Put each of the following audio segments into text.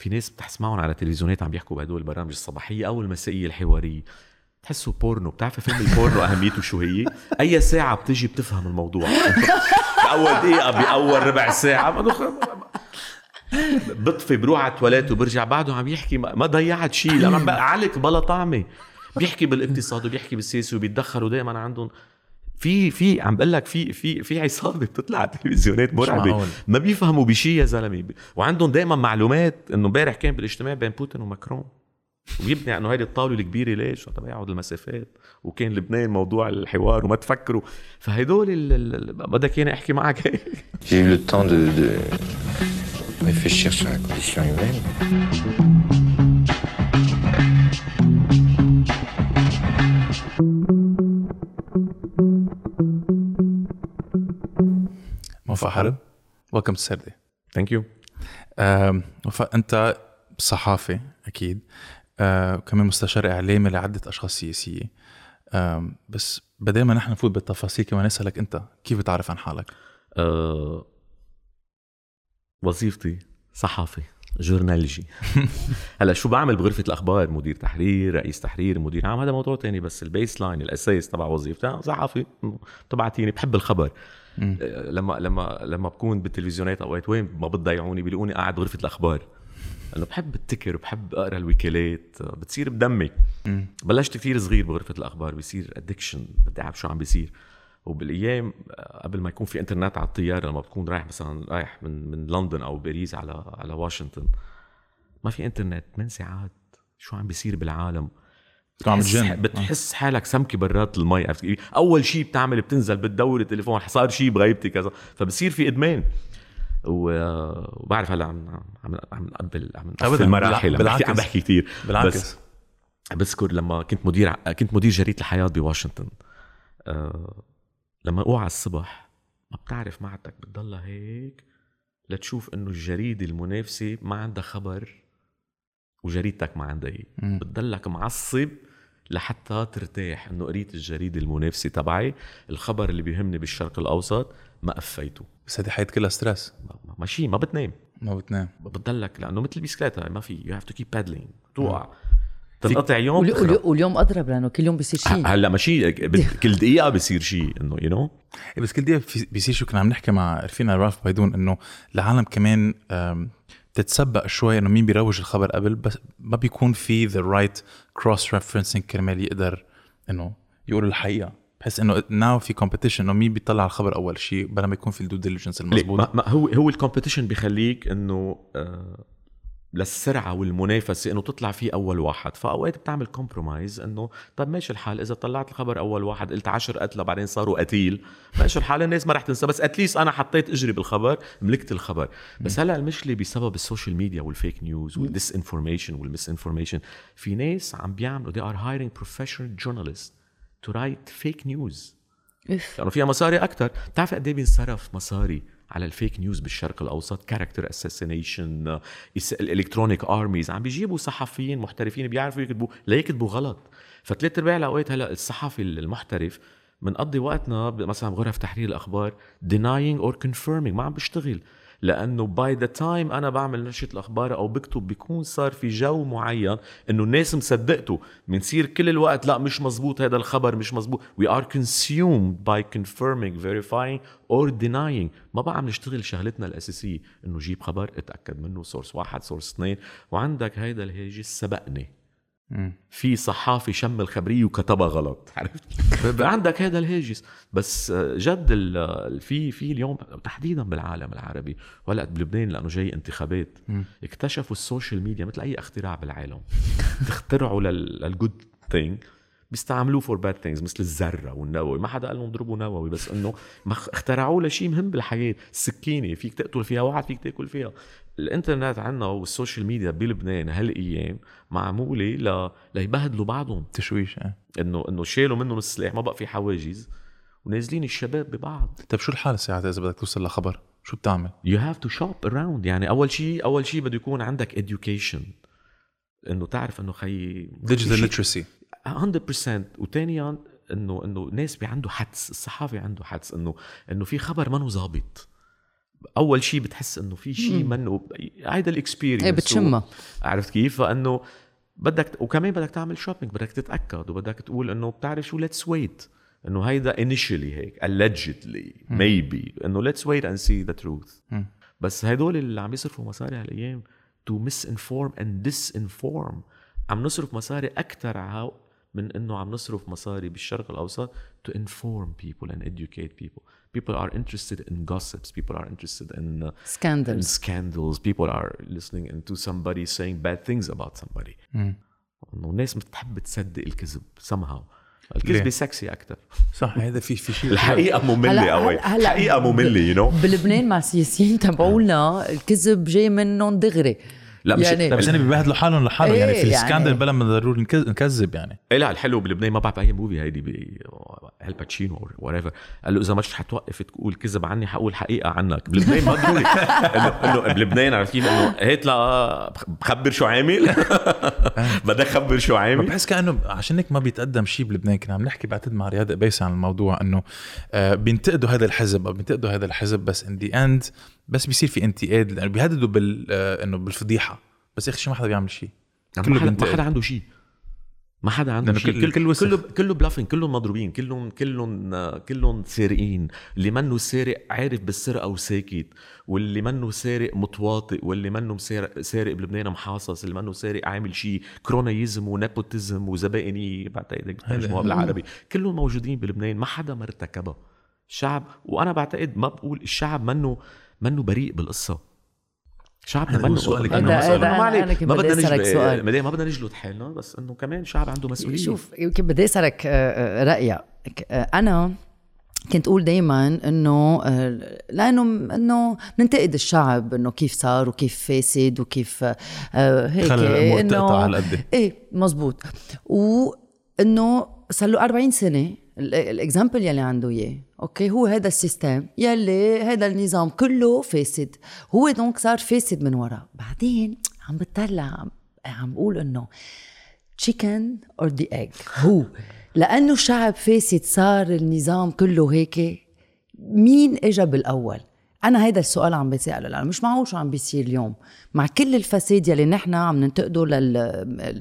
في ناس بتسمعهم على تلفزيونات عم بيحكوا بهدول البرامج الصباحية أو المسائيه الحوارية. تحسوا بورنو بتعرف فيلم البورنو أهميته شو هي؟ أي ساعة بتجي بتفهم الموضوع. بأول دقيقة بأول ربع ساعة. بطفي بروح على التواليت وبرجع بعده عم يحكي. ما ضيعت شيء لما علك بلا طعمة. بيحكي بالإقتصاد وبيحكي بالسياسة وبيتدخلوا دائما عندهم في في عم بقول لك في في في عصابة بتطلع على التلفزيونات مرعبة. ما بيفهموا بشيء يا زلمة. وعندهم دائما معلومات إنه امبارح كان بالاجتماع بين بوتين وماكرون. وبيبني انه هيدي الطاولة الكبيرة ليش؟ تبعد المسافات. وكان لبنان موضوع الحوار وما تفكروا. فهدول بدك إياني أحكي معك هيك؟ J'ai eu le temps de, de réfléchir sur la condition humaine. وفاء حرب welcome to Sarde thank you وفاء أنت صحافي أكيد. آه كمان مستشار إعلامي لعدة أشخاص سياسية. آه بس بدل ما نحن نفوت بالتفاصيل كمان نسالك أنت كيف بتعرف عن حالك؟ آه وظيفتي صحافي جورنالجي هلا شو بعمل بغرفة الأخبار؟ مدير تحرير رئيس تحرير مدير عام هذا موضوع تاني بس ال baseline الاساس تبع وظيفتي. صحافي بتبعتيني بحب الخبر. آه، لما لما لما بكون بالتلفزيونات اوقات وين ما بتضيعوني بيلاقوني قاعد غرفه الأخبار. لأنه بحب ابتكر بحب أقرأ الوكالات بتصير بدمي. بلشت كثير صغير بغرفة الأخبار بيصير ادكشن بدي أعرف شو عم بيصير. وبالأيام آه، قبل ما يكون في إنترنت على الطيارة لما بتكون رايح مثلا رايح من من لندن أو باريس على على واشنطن ما في إنترنت 8 ساعات شو عم بيصير بالعالم. بتحس, بتحس حالك سمكه برات المي. أول شيء بتعمل بتنزل بتدور التليفون صار شيء بغيبتي كذا. فبصير في إدمان. وبعرف هلأ عم عم عم نقبل عم نقفل المراحل. بالعكس عم بحكي كثير بالعكس. بس بذكر لما كنت مدير كنت مدير جريدة الحياة بواشنطن. أه لما أوعى الصبح ما بتعرف معتك بتضلها هيك لتشوف إنه الجريدة المنافسة ما عندها خبر وجريدتك ما عندها هي بتضلك معصب لحتى ترتاح إنه قريت الجريدة المنافسة تبعي الخبر اللي بيهمني بالشرق الأوسط ما قفيته. بس هذه حياة كلها stress. ماشي ما بتنام. ما بتنام. بتضلك لأنه مثل البسكليتة ما في you have to keep pedaling توقع. تنقطع يوم واليوم أضرب لأنه كل يوم بيصير شيء هلأ ماشي كل دقيقة بيصير شيء إنه you know بس كل دقيقة بيصير شو كنا عم نحكي مع رفيقنا رالف بيدون إنه العالم كمان تتسبق شوي إنه مين بيروج الخبر قبل بس ما بيكون في the right cross referencing كرمال يقدر إنه يقول الحقيقة. بحس إنه now في competition إنه مين بيطلع على الخبر أول شيء بلا ما يكون في ال due diligence المضبوط ما هو هو ال competition بخليك إنه آه للسرعة والمنافسة إنه تطلع فيه أول واحد. فأوقات بتعمل compromise إنه طب ماشي الحال إذا طلعت الخبر أول واحد قلت 10 قتلى بعدين صاروا قتيل. ماشي الحال الناس ما رح تنسى بس at least أنا حطيت اجري بالخبر ملكت الخبر. بس هلأ المشكلة بسبب ال social media وال fake news وال disinformation وال misinformation في ناس عم بيعملوا they are hiring professional journalists to write fake news. لأنه فيها مصاري أكثر بتعرف قد إيه بينصرف مصاري؟ على ال fake news بالشرق الأوسط character assassination ال electronic armies عم بيجيبوا صحفيين محترفين بيعرفوا يكتبوا لا يكتبوا غلط. فثلاث أرباع الأوقات هلا الصحفي المحترف بنقضي وقتنا مثلا بغرف تحرير الأخبار denying or confirming ما عم بيشتغل. لأنه by the time أنا بعمل نشرة الأخبار أو بكتب بيكون صار في جو معين إنه الناس مصدقته. بنصير كل الوقت لا مش مزبوط هذا الخبر مش مزبوط we are consumed by confirming verifying or denying. ما بقى عم نشتغل شغلتنا الأساسية إنه جيب خبر اتأكد منه source واحد source اثنين. وعندك هيدا الهاجس سبقني. في صحافي شم الخبرية وكتبها غلط. عرفت؟ عندك هذا الهاجس. بس جد في في اليوم تحديدا بالعالم العربي وهلا بلبنان لأنه جاي انتخابات اكتشفوا ال social media مثل أي اختراع بالعالم. تخترعوا لل good thing بيستعملوه for bad things مثل الذرة والنووي. ما حدا قال لهم اضربوا نووي بس إنه اخترعوه لشيء مهم بالحياة. السكينة فيك تقتل فيها واحد فيك تاكل فيها. الإنترنت عنا وال social media بلبنان هالأيام معمولة ل... ليبهدلوا بعضهم. تشويش آه. إنه إنه شالوا منهم السلاح ما بقى في حواجز ونازلين الشباب ببعض. طيب شو الحال ساعات إذا بدك توصل لخبر؟ شو بتعمل؟ you have to shop around يعني أول شيء أول شيء بده يكون عندك education. إنه تعرف إنه خي digital literacy 100% وثانيا إنه إنه ناس عنده حدس الصحافي عنده حدس إنه إنه في خبر ما ظابط. أول شيء بتحس إنه في شيء منه هيدا ال experience إيه بتشمها. عرفت كيف؟ فإنه بدك وكمان بدك تعمل shopping بدك تتأكد وبدك تقول إنه بتعرف شو let's wait إنه هيدا initially هيك allegedly maybe. إنه wait and see the truth. مم. بس هدول اللي عم يصرفوا مصاري هالأيام to misinform and disinform. عم نصرف مصاري أكثر من إنه عم نصرف مصاري بالشرق الأوسط. to inform people and educate people people are interested in gossips people are interested in, uh, in سكاندلز scandals people are listening into somebody saying bad things about somebody مم. انه الناس بتحب تصدق الكذب somehow ليه؟ الكذبة سكسي اكثر صح هذا في في شيء الحقيقة مملة هلا- قوي هلا- هلا الحقيقة مملة يو نو بلبنان مع السياسيين تبعولنا الكذب جاي منهم دغري لا مش يعني- بس هن بيبهدلوا حالهم لحالهم يعني في إيه، يعني- ال scandal بلا ما ضروري نكذ- نكذب يعني. إيه لا الحلو بلبنان ما بعرف أي movie هيدي Al Pacino or whoever قال له إذا مش حتوقف تقول كذب عني حقول حقيقة عنك. بلبنان ما ضروري انه بلبنان عرفت كيف انه هات لا بخبر شو عامل؟ بدك خبر شو عامل. بحس كأنه عشان هيك ما بيتقدم شيء بلبنان. كنا عم نحكي بعتقد مع رياض قبيس عن الموضوع إنه آه بينتقدوا هذا الحزب أو بينتقدوا هذا الحزب. بس in the end بس بيصير في انتقاد لأنه بيهددوا بال آه إنه بالفضيحة. بس يا أخي شو ما حدا بيعمل شيء ما حدا ما. حدا عنده شيء ما حدا عنده شيء كل- كل. كله كله bluffing كلهم مضروبين كلهم كلهم كلهم سارقين. اللي منه سارق عارف بالسرقة وساكت واللي منه سارق متواطئ واللي منه مسارق سارق بلبنان محاصص اللي منه سارق عامل شيء cronyism و nepotism وزبائنيه بعتقد هيك بترجموها بالعربي كلهم موجودين بلبنان ما حدا ما ارتكبها الشعب وأنا بعتقد ما بقول الشعب منه منه بريء بالقصة. شعبنا منه هذا- مسؤول. هذا ما أنا- عليك. أنا ما بدنا نجلد سؤال. ما بدنا نجلد حالنا بس إنه كمان شعب عنده مسؤولية. شوف يمكن بدي أسألك آه، آه، رأيك. آه، أنا كنت أقول دائما إنه لأنه إنه ننتقد الشعب إنه كيف صار وكيف فاسد وكيف هيك. تقطع على قد إيه مزبوط. وانه صار له 40 سنة ال example يلي عنده إياه. okay؟ هو هذا ال system يلي هذا النظام كله فاسد. هو دونك صار فاسد من ورا. بعدين عم بتطلع عم, بقول إنه chicken or the egg هو. لأنه الشعب فاسد صار النظام كله هيك. مين اجى بالأول؟ أنا هيدا السؤال عم بسأله لأنه مش معقول شو عم بيصير اليوم. مع كل الفساد يلي نحن عم ننتقده لل...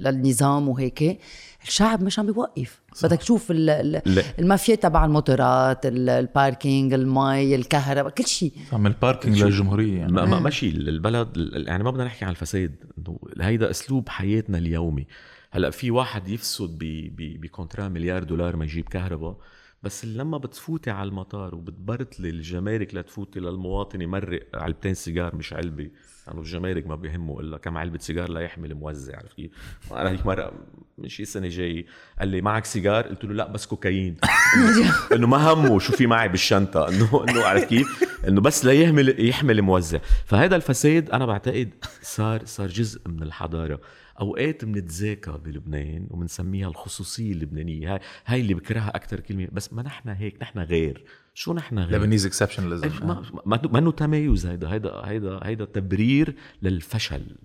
للنظام وهيك الشعب مش عم بيوقف بدك تشوف ال... ال- لا. المافيا تبع الموتورات ال- ال parking المي الكهرباء كل شيء. عمل parking للجمهورية يعني. ما ما ماشي البلد يعني ما بدنا نحكي عن الفساد. إنه هيدا أسلوب حياتنا اليومي. هلأ في واحد يفسد ب- ب- بكونترا مليار دولار ما يجيب كهرباء. بس لما بتفوتي على المطار وبتبرطلي الجمارك لتفوتي للمواطن يمرق علبتين سيجار مش علبة لأنه يعني الجمارك ما بيهمه إلا كم علبة سيجار لا يحمل موزع عرفت كيف؟ أنا هيك مرة من شي سنه جاي قال لي معك سيجار؟ قلت له لا بس كوكايين إنه ما همه شو في معي بالشنطة إنه إنه عرفت كيف؟ إنه بس لا يحمل يحمل موزع، فهذا الفساد أنا بعتقد صار صار جزء من الحضارة، أوقات بنتذاكى بلبنان وبنسميها الخصوصية اللبنانية، هاي هاي اللي بكرهها أكثر كلمة، بس ما نحن هيك، نحن غير، شو نحن غير؟ Lebanese exceptionalism ما ما ما انه تميز هيدا هيدا هيدا هيدا تبرير للفشل.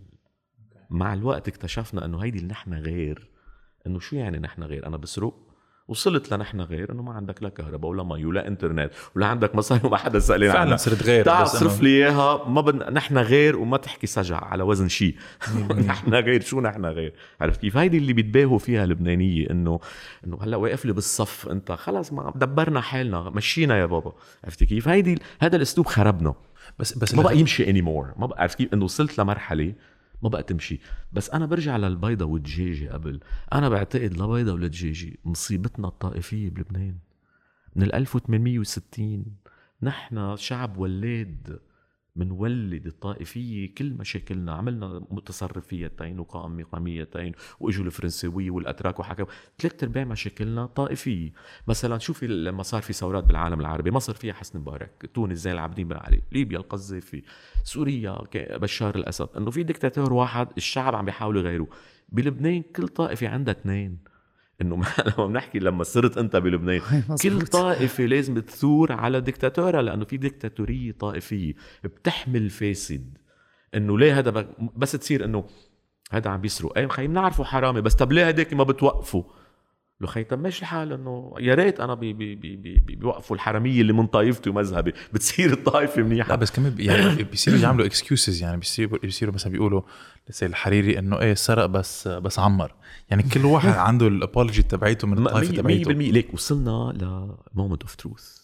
مع الوقت اكتشفنا إنه هيدي اللي نحن غير. إنه شو يعني نحن غير؟ أنا بسرق. وصلت لنحن غير إنه ما عندك لا كهرباء ولا مي ولا إنترنت ولا عندك مصاري وما حدا فعلا عنها. صرت غير تعال صرف لي إياها ما بدنا نحن غير وما تحكي سجع على وزن شيء نحن غير شو نحن غير؟ عرفت كيف؟ هيدي اللي بيتباهوا فيها اللبنانية انه إنه هلأ واقف لي بالصف أنت. خلص ما دبرنا حالنا مشينا يا بابا. عرفت كيف؟ هيدي هذا الأسلوب خربنا. بس بس ما بقى يمشي اني مور ما بقى عرفت كيف؟ إنه وصلت لمرحلة ما بقى تمشي. بس أنا برجع للبيضة والدجاجة قبل. أنا بعتقد لبيضة ولا دجاجة مصيبتنا الطائفية بلبنان. من ال 1860 نحن شعب ولاد. منولد الطائفية كل مشاكلنا عملنا متصرفيتين وقام قاميتين وإجوا الفرنساوية والأتراك وحكوا. ثلاث أرباع مشاكلنا طائفية. مثلا شوفي لما صار في ثورات بالعالم العربي مصر فيها حسني مبارك تونس زين العابدين بن علي ليبيا القذافي سوريا بشار الأسد. إنه في دكتاتور واحد الشعب عم بيحاولوا يغيروه. بلبنان كل طائفة عندها اثنين. إنه ما- لما بنحكي لما صرت أنت بلبنان. كل. طائفة لازم تثور على دكتاتورة لأنه في دكتاتورية طائفية بتحمل فاسد. إنه ليه هذا بس تصير إنه هذا عم بيسرق إيه خيي بنعرفه حرامي بس طب ليه هداك ما بتوقفوا؟ له خي طب ماشي الحال إنه يا ريت أنا بي بي بي بي بي بيوقفوا الحرامية اللي من طائفتي ومذهبي. بتصير الطائفة لا منيحه بس كمان بي- يعني بيصيروا يعملوا excuses يعني بيصيروا بيصيروا مثلا بيقولوا زي الحريري إنه إيه سرق بس بس عمر. يعني كل واحد عنده ال apology تبعيته من الطائفة 100% تبعيته. ليك وصلنا ل moment of truth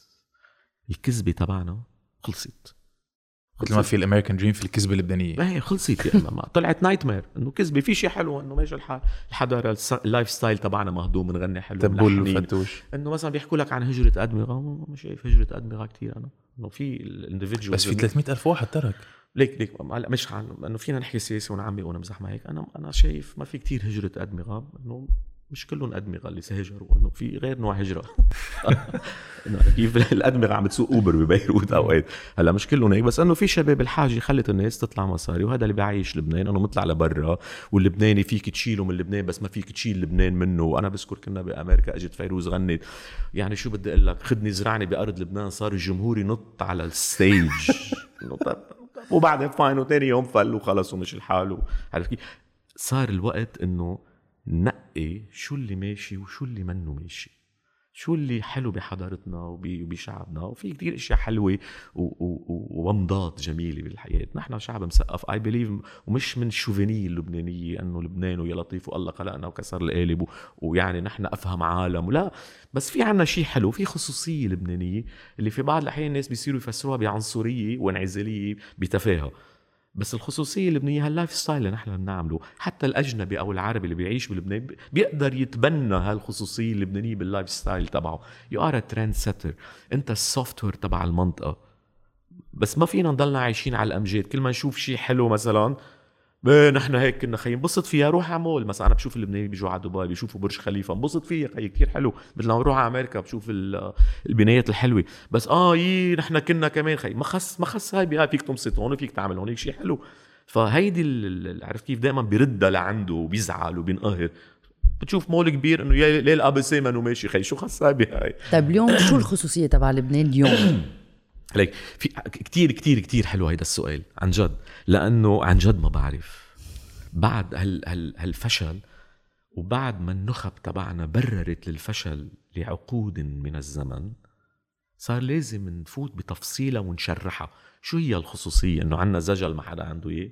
الكذبة تبعنا خلصت. مثل ما في ال American dream في الكذبة اللبنانية. ما هي خلصت يا اما ما طلعت nightmare إنه كذبة في شيء حلو إنه ماشي الحال الحضارة ال lifestyle تبعنا مهضوم بنغني حلو تبولة. وفتوش إنه مثلا بيحكوا لك عن هجرة أدمغة ما شايف هجرة أدمغة كثير أنا. إنه في ال individual بس في 300 ألف واحد ترك. ليك ليك هلا مش عن إنه فينا نحكي سياسه ونعمي ونمزح معك أنا أنا شايف ما في كتير هجرة أدمغة. إنه مش كلهم أدمغة اللي تهجروا إنه في غير نوع هجرة. إنه كيف الأدمغة عم تسوق أوبر ببيروت اوقات هلأ مش كلهم هيك بس إنه في شباب الحاجة خلت الناس تطلع مصاري وهذا اللي بيعيش لبنان إنه مطلع لبرا واللبناني فيك تشيله من لبنان بس ما فيك تشيل لبنان منه. وأنا بذكر كنا بأمريكا إجت فيروز غنت. يعني شو بدي أقول لك؟ خدني زرعني بأرض لبنان صار الجمهور ينط على ال stage. وبعدين fine وتاني يوم full وخلص ومش الحال. عرفت؟ صار الوقت إنه نقي شو اللي ماشي وشو اللي منه ماشي. شو اللي حلو بحضارتنا وب- وبشعبنا. وفي كتير أشياء حلوة و- و- و- وومضات جميلة بالحياة. نحن شعب مثقف اي بليف ومش من الشوفينيه اللبنانية أنه لبنان ويا لطيف والله خلقنا وكسر القالب ويعني نحن أفهم عالم. لا بس في عنا شيء حلو. في خصوصية لبنانية اللي في بعض الأحيان الناس بيصيروا يفسروها بعنصرية وانعزالية بتفاهة. بس الخصوصية اللبنانيه هال lifestyle اللي نحن بنعمله. حتى الأجنبي أو العربي اللي بيعيش بلبنان بي- بيقدر يتبنى هالخصوصية اللبنانيه بال lifestyle تبعه. you are trend setter أنت ال software تبع المنطقة. بس ما فينا نضلنا عايشين على الأمجاد. كل ما نشوف شيء حلو مثلا نحن هيك كنا خي انبسط فيها روح على مول مثلا. أنا بشوف اللبنانيين بيجوا على دبي بيشوفوا برج خليفة. انبسط فيها خي كثير حلو مثل لما بروح على أمريكا بشوف ال- البنايات الحلوة. بس آه يي نحن كنا كمان خي ما خص ما خص هاي بها فيك تنبسط هون وفيك تعمل هون شيء حلو. فهيدي عرفت كيف دائما بيردها لعنده وبيزعل وبينقهر. بتشوف مول كبير إنه يا ليه الابي سيمن وماشي. خي شو خص هاي بهاي؟ طيب اليوم شو الخصوصية تبع لبنان اليوم؟ ليك في كتير كتير كتير حلو هيدا السؤال عن جد لأنه عن جد ما بعرف. بعد هال هال هالفشل وبعد ما النخب تبعنا بررت للفشل لعقود من الزمن صار لازم نفوت بتفصيلها ونشرحها. شو هي الخصوصية؟ إنه عنا زجل ما حدا عنده اياه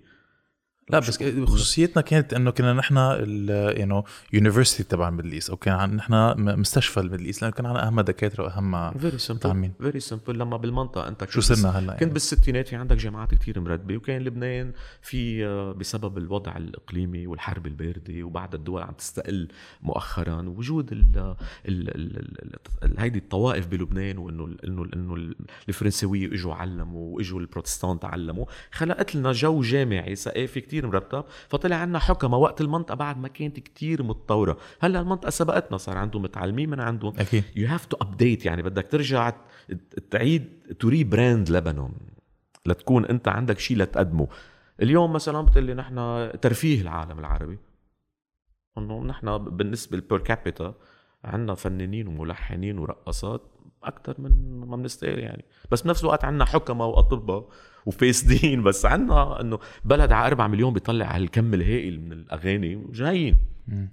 لا بس خصوصيتنا كانت إنه كنا نحن يو university تبع ال Middle East أو كان نحن مستشفى الميدل إيست لأنه كان عنا أهم دكاترة وأهم very simple. very simple لما بالمنطقة أنت شو صرنا هلأ كنت يعني؟ بالستينات في عندك جامعات كتير مرتبة وكان لبنان في آه، بسبب الوضع الإقليمي والحرب الباردة وبعد الدول عم تستقل مؤخرا وجود ال ال ال ال ال هيدي الطوائف بلبنان وإنه إنه إنه الفرنسويه إجوا علموا وإجوا البروتستانت علموا خلقت لنا جو جامعي ثقافي كتير مرتب فطلع عنا حكمة وقت المنطقة بعد ما كانت كتير متطورة. هلأ المنطقة سبقتنا صار عندهم متعلمين من عندهم. أكيد. you have to update يعني بدك ترجع تعيد to rebrand لبنان. لتكون أنت عندك شيء لتقدمه. اليوم مثلا بتقول لي نحن ترفيه العالم العربي. إنه نحن بالنسبة لل per capita عندنا فنانين وملحنين ورقصات أكثر من ما بنستاهل يعني. بس بنفس الوقت عندنا حكمة وأطباء وفاسدين بس عندنا إنه بلد على 4 مليون بيطلع هالكم الهائل من الأغاني وجايين.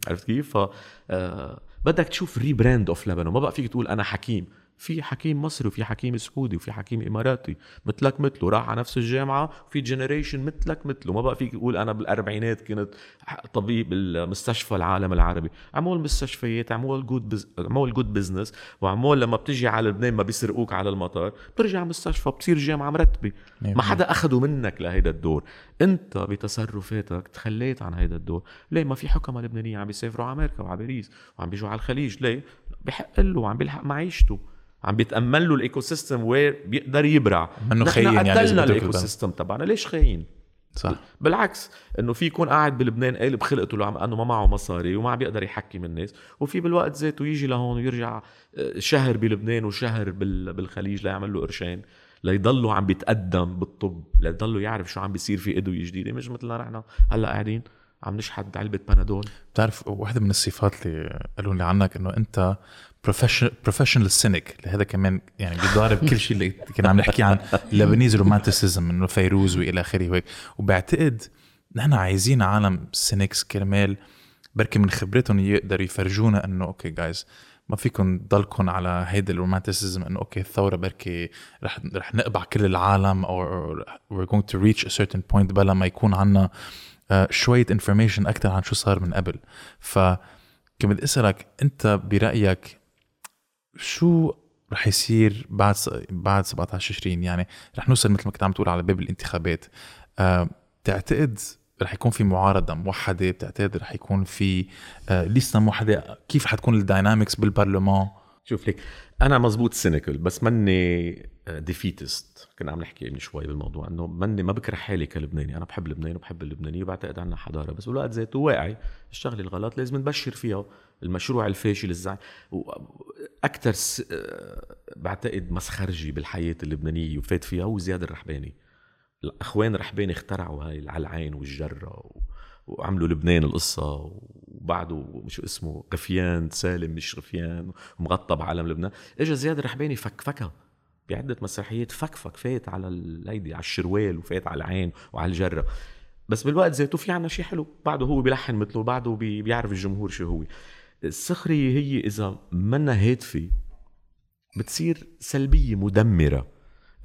عرفت كيف؟ ف آه، بدك تشوف rebrand of لبنان ما بقى فيك تقول أنا حكيم في حكيم مصري وفي حكيم سعودي وفي حكيم إماراتي مثلك مثله راح على نفس الجامعة وفي generation مثلك مثله ما بقى فيك تقول أنا بالأربعينات كنت طبيب المستشفى العالم العربي. عمول مستشفيات عمول good bus... عمول good business وعمول لما بتجي على لبنان ما بيسرقوك على المطار بترجع مستشفى بتصير جامعة مرتبة. ما حدا أخده منك لهيدا الدور. أنت بتصرفاتك تخليت عن هيدا الدور. ليه ما في حكماء لبنانيين عم بيسافروا على أمريكا وعلى باريس وعم بيجوا على الخليج؟ ليه؟ بحق له وعم بيلحق معيشته. عم بيتأمل له ال ecosystem where بيقدر يبرع. نحن خاين يعني قتلنا ال eco. system تبعنا. ليش خاين؟ صح. بالعكس إنه في يكون قاعد بلبنان قالب خلقته إنه ما معه مصاري وما عم بيقدر يحكم الناس وفي بالوقت ذاته يجي لهون ويرجع آه، شهر بلبنان وشهر بال- بالخليج ليعمل له قرشين ليضلوا عم بيتقدم بالطب ليضلوا يعرف شو عم بيصير في ادويه جديدة. مش مثلنا نحن هلأ قاعدين عم نشحد علبة بنادول. بتعرف واحدة من الصفات اللي قالوا لي عنك إنه أنت professional cynic هذا كمان يعني بيضارب كل شيء اللي كنا عم نحكي عن Lebanese romanticism انه فيروز وإلى آخره وهيك. وبعتقد نحن عايزين عالم cynics كرمال بركي من خبرتهم يقدروا يفرجونا إنه okay guys ما فيكم تضلكم على هيدا ال romanticism إنه okay الثورة بركي رح رح نقبع كل العالم أو we're going to reach a certain point بلا ما يكون عنا uh, شوية information أكثر عن شو صار من قبل. ف كنت بدي أسألك أنت برأيك شو رح يصير بعد بعد 17 20 يعني رح نوصل مثل ما كنت عم تقول على باب الانتخابات. أه بتعتقد رح يكون في معارضة موحدة؟ بتعتقد رح يكون في أه لسه موحدة؟ كيف حتكون ال dynamics بالبرلمان؟ شوف لك أنا مزبوط cynical بس ماني defeatist كنا عم نحكي من شوي بالموضوع إنه ماني ما بكره حالي كلبناني. أنا بحب لبنان وبحب اللبنانية وبعتقد عنا حضارة بس بالوقت ذاته واعي. الشغلة الغلط لازم نبشر فيها. المشروع الفاشل الزعيم أكثر س... آه، بعتقد مسخرجي بالحياة اللبنانية وفات فيها هو زياد الرحباني. الأخوان الرحباني اخترعوا هاي على العين والجرة و... وعملوا لبنان القصة وبعده مش اسمه غفيان سالم مش غفيان ومغطى بعالم لبنان. اجى زياد الرحباني فكفكها بعدة مسرحيات فكفك فات على الهيدي على الشروال وفات على العين وعلى الجرة. بس بالوقت ذاته في عنا شيء حلو. بعده هو بيلحن مثله بعده بي بيعرف الجمهور شو هو. السخرية هي إذا منا هادفة بتصير سلبية مدمرة.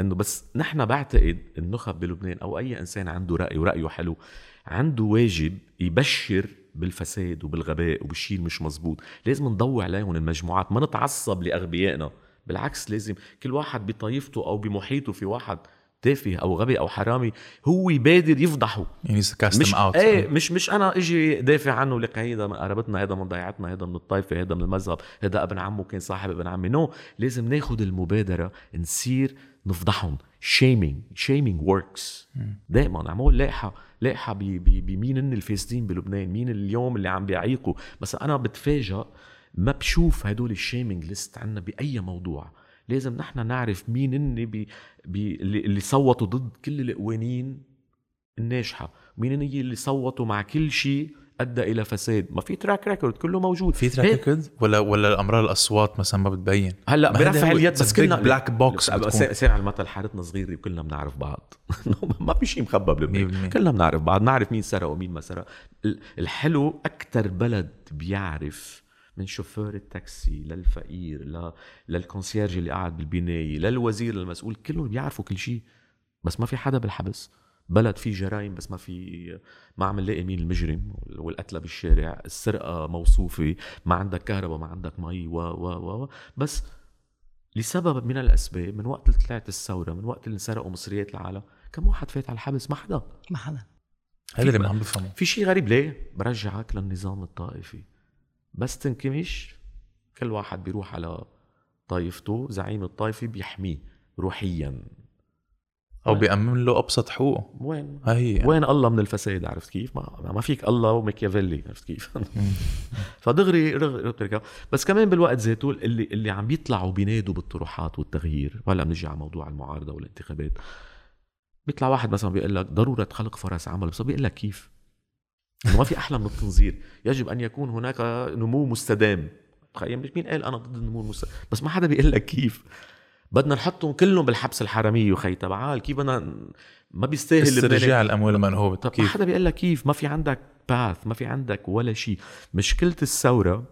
إنه بس نحن بعتقد النخب بلبنان أو أي إنسان عنده رأي ورأيه حلو عنده واجب يبشر بالفساد وبالغباء وبالشيء مش مزبوط. لازم نضوي عليهم المجموعات ما نتعصب لأغبيائنا. بالعكس لازم كل واحد بطائفته أو بمحيطه في واحد. تافه أو غبي أو حرامي هو يبادر يفضحه. يعني مش out إيه مش مش أنا إجي دافع عنه لك هيدا من قرابتنا هيدا من ضيعتنا هيدا من الطائفه هيدا من المذهب هيدا ابن عمه كان صاحب ابن عمي. no no. لازم ناخذ المبادرة نصير نفضحهم. shaming shaming works دائما عمول لايحه لايحه بمين هن الفاسدين بلبنان؟ مين اليوم اللي عم بيعيقوا؟ بس أنا بتفاجئ ما بشوف هدول ال shaming list عنا بأي موضوع. لازم نحن نعرف مين هن بي بي اللي صوتوا ضد كل القوانين الناجحة. مين هن اللي صوتوا مع كل شيء أدى إلى فساد. ما في track record كله موجود. في track record ولا ولا امرار الأصوات مثلا ما بتبين؟ هلأ برفع اليد بس كلنا black box سامع المثل حارتنا صغيرة وكلنا بنعرف بعض. ما في شيء مخبى بلبنان كلنا بنعرف بعض نعرف مين سرق ومين ما سرق. الحلو أكثر بلد بيعرف من شوفير التاكسي للفقير ل... لل concierge اللي قاعد بالبناية للوزير المسؤول كلهم بيعرفوا كل شيء. بس ما في حدا بالحبس. بلد فيه جرائم بس ما في ما عم نلاقي مين المجرم والقتلة بالشارع. السرقة موصوفة ما عندك كهرباء ما عندك مي و و و بس لسبب من الأسباب من وقت اللي طلعت الثورة من وقت اللي سرقوا مصريات العالم كم واحد فات على الحبس؟ ما حدا. ما حدا. هذا اللي ما عم بفهمه. في شيء غريب ليه؟ برجعك للنظام الطائفي. بس تنكمش. كل واحد بيروح على طائفته زعيم الطائفة بيحميه روحيا. أو بيأمن له أبسط حقوقه. وين؟ هي. وين الله من الفساد؟ عرفت كيف؟ ما, ما فيك الله وميكيافيلي عرفت كيف؟ فدغري رغ... بس كمان بالوقت ذاته اللي اللي عم بيطلعوا بينادوا بالطروحات والتغيير. وهلا بنجي على موضوع المعارضة والانتخابات. بيطلع واحد مثلا بيقول لك ضرورة خلق فرص عمل بس بيقول لك كيف؟ ما في أحلى من التنظير يجب أن يكون هناك نمو مستدام. تخيل مين قال أنا ضد النمو المستدام؟ بس ما حدا بيقول لك كيف. بدنا نحطهم كلهم بالحبس الحراميه وخي تبعال كيف بدنا ما بيستاهل استرجاع الأموال المنهوبه طب كيف؟ ما حدا بيقول لك كيف؟ ما في عندك باث ما في عندك ولا شيء. مشكلة الثورة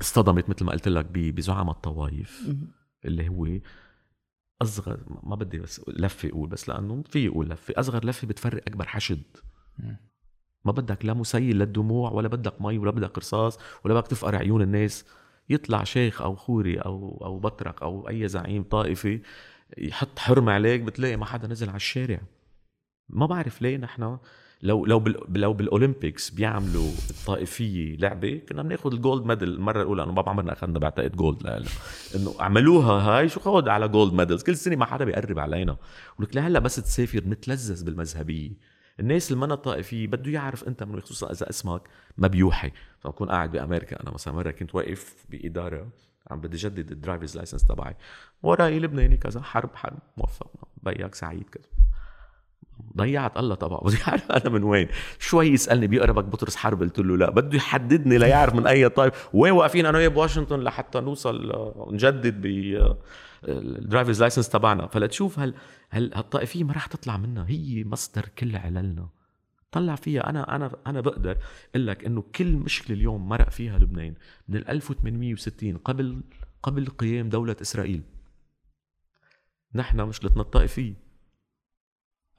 اصطدمت مثل ما قلت لك بزعماء الطوائف. اللي هو أصغر ما بدي بس لفة أقول بس لأنه في يقول لفة. أصغر لفة بتفرق أكبر حشد. ما بدك لا مسيل للدموع ولا بدك مي ولا بدك رصاص ولا بدك تفقي عيون الناس. يطلع شيخ أو خوري أو أو بطرك أو أي زعيم طائفي يحط حرم عليك بتلاقي ما حدا نزل على الشارع. ما بعرف ليه نحن لو لو لو بال Olympics بيعملوا الطائفيه لعبة كنا بناخذ ال gold medal المرة الأولى. انه ما بعمرنا أخذنا بعتقد gold إنه عملوها هاي شو خود على gold medals كل سنة ما حدا بيقرب علينا. ولك لهلأ بس تسافر نتلذذ بالمذهبية. الناس اللي منا طائفيه بده يعرف أنت من خصوصا إذا اسمك ما بيوحي فبكون قاعد بأمريكا. أنا مثلا مرة كنت واقف بإدارة عم بدي جدد ال driver's license تبعي. وراي لبناني كذا حرب حرب موفق بياك سعيد كذا. ضيعت الله طبعا. بدي اعرف أنا من وين. شوي يسألني بيقربك بطرس حرب. قلت له لا. بده يحددني ليعرف من أي طائفة. وين واقفين؟ أنا وياه بواشنطن لحتى نوصل نجدد ب ال driver's license تبعنا. فلتشوف هل هل هالطائفية ما راح تطلع منها. هي مصدر كل عللنا. طلع فيها. أنا أنا أنا بقدر أقول لك إنه كل مشكلة اليوم مرق فيها لبنان من ال 1860 قبل قبل قيام دولة إسرائيل. نحن مشكلتنا الطائفية.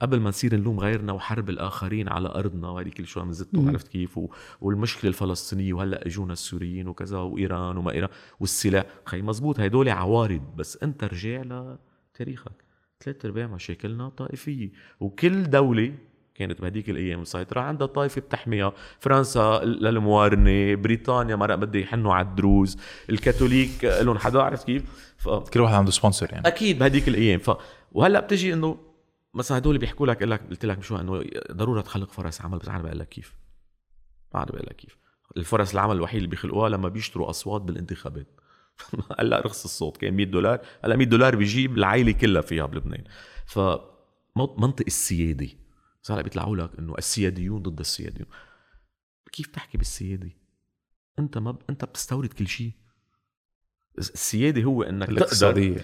قبل ما نصير نلوم غيرنا وحرب الآخرين على أرضنا وهذه كل شوي مزته عرفت كيف؟ و... والمشكلة الفلسطينية وهلأ اجونا السوريين وكذا وإيران وما إيران والسلاح. خي مزبوط هدول عوارض بس أنت رجع لتاريخك. ثلاث أرباع مشاكلنا طائفية. وكل دولة كانت بهديك الأيام مسيطرة. عندها طائفة بتحميها. فرنسا للموارنة بريطانيا مرق بده يحنوا على الدروز. الكاثوليك لهم حدا عرفت كيف؟ ف... كل واحد عنده سبونسر يعني. أكيد بهديك الأيام. ف وهلأ بتجي إنه مثلا هدول بيحكوا لك لك قلت لك شو إنه ضرورة خلق فرص عمل. بس أنا بقول لك كيف؟ ما بقول لك كيف. الفرص العمل الوحيد اللي بيخلقوها لما بيشتروا أصوات بالانتخابات. هلا رخص الصوت. كان 100 دولار. هلا 100 دولار بيجيب العائلة كلها فيها بلبنان. ف منطق السياده بس هلا بيطلعوا لك إنه السياديون ضد السياديون. كيف تحكي بالسياده أنت ما ب... أنت بتستورد كل شيء. السياده هو إنك تقدر.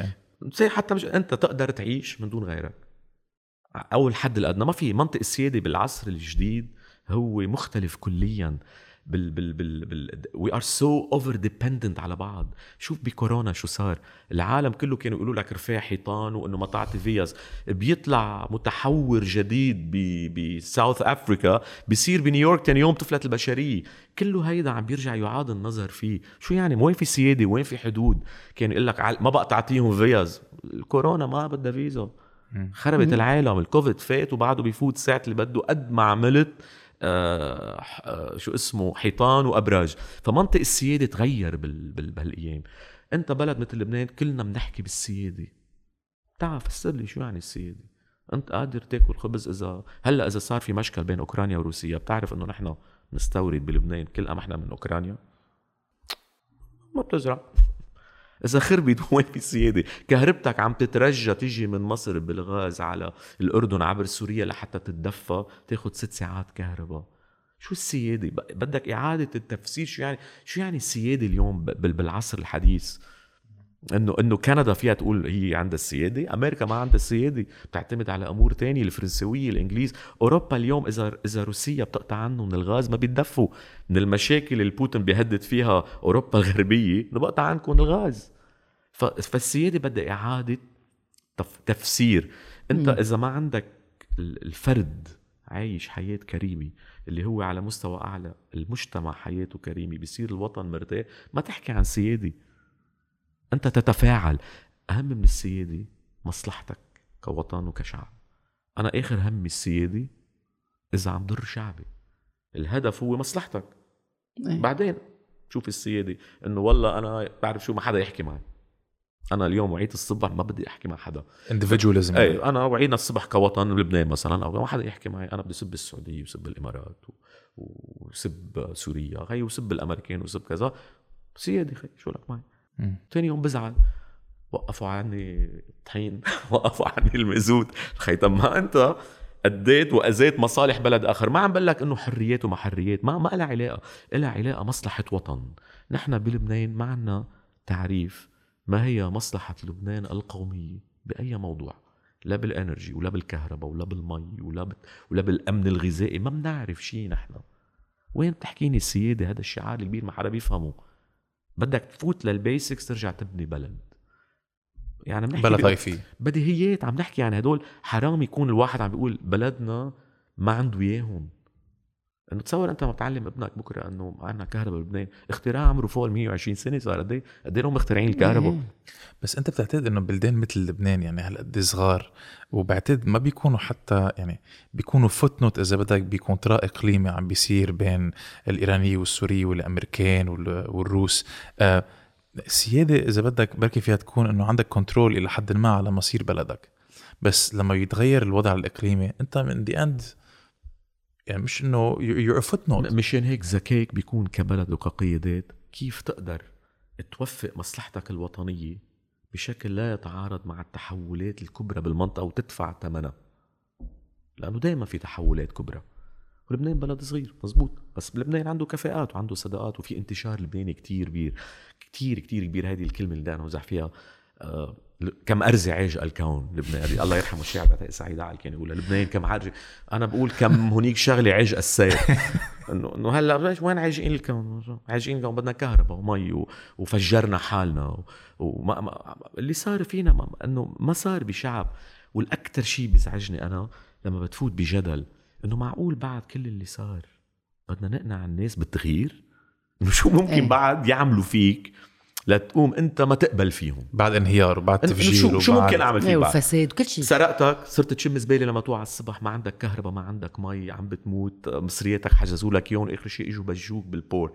حتى مش أنت تقدر تعيش من دون غيرك. أو الحد الأدنى. ما في منطق السيادة بالعصر الجديد هو مختلف كليا. بال بال بال بال we are so over dependent على بعض. شوف بكورونا شو صار. العالم كله كانوا يقولوا لك ارفع حيطان وإنه ما تعطي فيز. بيطلع متحور جديد ب South Africa بيصير بنيويورك ثاني يوم تفلت البشرية. كله هيدا عم بيرجع يعاد النظر فيه. شو يعني؟ وين في سيادة؟ وين في حدود؟ كان يقول لك ما بقى تعطيهم فيز. الكورونا ما بدها فيزا خربت العالم الكوفيد فات وبعده بيفوت ساعة اللي بده قد ما عملت آه آه شو اسمه حيطان وأبراج. فمنطق السيادة تغير بال بال بهالأيام. أنت بلد مثل لبنان كلنا بنحكي بالسيادة. تعال فسر لي شو يعني السيادة؟ أنت قادر تاكل خبز إذا هلأ إذا صار في مشكل بين أوكرانيا وروسيا بتعرف إنه نحن نستورد بلبنان كل قمحنا من أوكرانيا؟ ما بتزرع. إذا خربت وين في سيادة؟ كهربتك عم تترجى تيجي من مصر بالغاز على الأردن عبر سوريا لحتى تتدفى تاخذ ست ساعات كهرباء. شو السيادة؟ بدك إعادة التفسير. شو يعني شو يعني السيادة اليوم بالعصر الحديث؟ انه إنه كندا فيها تقول هي عندها السيادة، أمريكا ما عندها السيادة، بتعتمد على أمور تانية الفرنسوية، الإنجليز، أوروبا اليوم اذا إذا روسيا بتقطع عنهم الغاز ما بيتدفوا، من المشاكل اللي بوتين بيهدد فيها أوروبا الغربية، إنه بقطع عنكم الغاز. فالسيادة بدها إعادة تفسير، أنت إذا ما عندك الفرد عايش حياة كريمة اللي هو على مستوى أعلى المجتمع حياته كريمة بيصير الوطن مرتاح ما تحكي عن سيادة. أنت تتفاعل. أهم من السيادة مصلحتك كوطن وكشعب. أنا آخر همي السيادة إذا عم ضر شعبي. الهدف هو مصلحتك. أيه. بعدين شوف السيادة إنه والله أنا بعرف شو ما حدا يحكي معي. أنا اليوم وعيت الصبح ما بدي أحكي مع حدا. Individualism. اي أنا وعينا الصبح كوطن بلبنان مثلا أو ما حدا يحكي معي. أنا بدي سب السعودية وسب الإمارات وسب سوريا هي وسب الأمريكان وسب كذا. سيادي خي شو لك معي؟ ثاني يوم بزعل. وقفوا عني الطحين وقفوا عني المازوت خي ما أنت أديت وأذيت مصالح بلد آخر. ما عم بقول لك إنه حريات وما حريات. ما ما لها علاقة. لها علاقة مصلحة وطن. نحن بلبنان ما عنا تعريف ما هي مصلحة لبنان القومية بأي موضوع. لا بال energy ولا بالكهرباء ولا بالمي ولا ولا بالأمن الغذائي. ما بنعرف شيء نحن. وين بتحكيني السيادة؟ هذا الشعار الكبير ما حدا بيفهمه. بدك تفوت لل basics ترجع تبني بلد. يعني بنحكي بلا طائفي بديهيات عم نحكي يعني هدول حرام يكون الواحد عم بيقول بلدنا ما عنده إياهم. إنه تصور أنت ما بتعلم ابنك بكرة إنه عندنا كهرباء بلبنان اختراع عمره فوق ال 120 سنة صار قد إيه؟ قد إيه مخترعين الكهرباء؟ إيه. بس أنت بتعتقد إنه بلدان مثل لبنان يعني هالقد صغار؟ وبعتقد ما بيكونوا حتى يعني بيكونوا footnote إذا بدك ب context إقليمي عم بيصير بين الإيرانية والسورية والأمريكان والروس. آه السياده إذا بدك بركي فيها تكون إنه عندك control إلى حد ما على مصير بلدك. بس لما يتغير الوضع الإقليمي أنت in the end يعني مش إنه you're footnote مشان هيك ذكائك بيكون كبلد وكقيادات. كيف تقدر توفق مصلحتك الوطنية بشكل لا يتعارض مع التحولات الكبرى بالمنطقة وتدفع ثمنها؟ لأنه دائما في تحولات كبرى. ولبنان بلد صغير مزبوط. بس لبنان عنده كفاءات وعنده صداقات وفي انتشار لبناني كتير كبير. كتير كتير كبير. هذه الكلمة اللي بدنا نوزع فيها. كم أرزة عاج الكون لبنان. الله يرحمه الشاعر بعتقد سعيد عال كان يقول لبنان كم عرجة أنا بقول كم هنيك شغلة عاج السير. إنه إنه هلا وين عاجقين الكون؟ عاجقين الكون بدنا كهرباء ومي وفجرنا حالنا وما ما اللي صار فينا ما إنه ما صار بشعب. والأكثر شيء بيزعجني أنا لما بتفوت بجدل إنه معقول بعد كل اللي صار بدنا نقنع الناس بالتغيير؟ إنه شو ممكن إيه. بعد يعملوا فيك؟ لتقوم أنت ما تقبل فيهم. بعد انهيار وبعد تفجير شو شو ممكن أعمل فيك بعد؟ والفساد وكل شيء. سرقتك صرت تشم زبالة لما توعى الصبح ما عندك كهرباء ما عندك مي عم بتموت مصرياتك حجزوا لك إياهم آخر شيء إجوا بجوك بالبور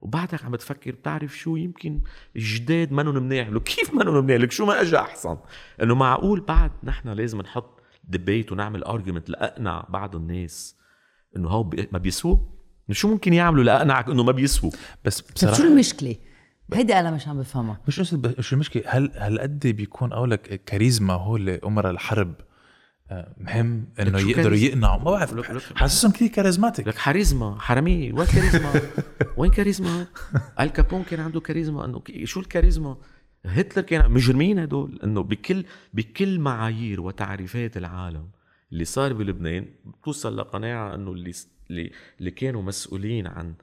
وبعدك عم تفكر بتعرف شو يمكن الجداد منهم منيح. لك كيف منهم منيح؟ لك شو ما اجى أحسن؟ إنه معقول بعد نحن لازم نحط débat ونعمل argument لأقنع بعض الناس إنه هو ما بيسووا إنه شو ممكن يعملوا لأقنعك إنه ما بيسووا بس طيب شو بصراحه المشكلة؟ هيدي أنا مش عم بفهمها. مش قصد ب- شو المشكلة. هل هل قد بيكون لك كاريزما هو اللي امراء الحرب؟ آه، مهم إنه يقدروا؟ يقنعوا. ما بعرف. حاسسهم كثير كاريزماتيك. لك كاريزما حرامية. وين كاريزما؟ وين كاريزما؟ الكابون كان عنده كاريزما؟ إنه شو الكاريزما؟ هتلر كان مجرمين هدول. إنه بكل بكل معايير وتعريفات العالم اللي صار بلبنان بتوصل لقناعة إنه اللي اللي, اللي كانوا مسؤولين عن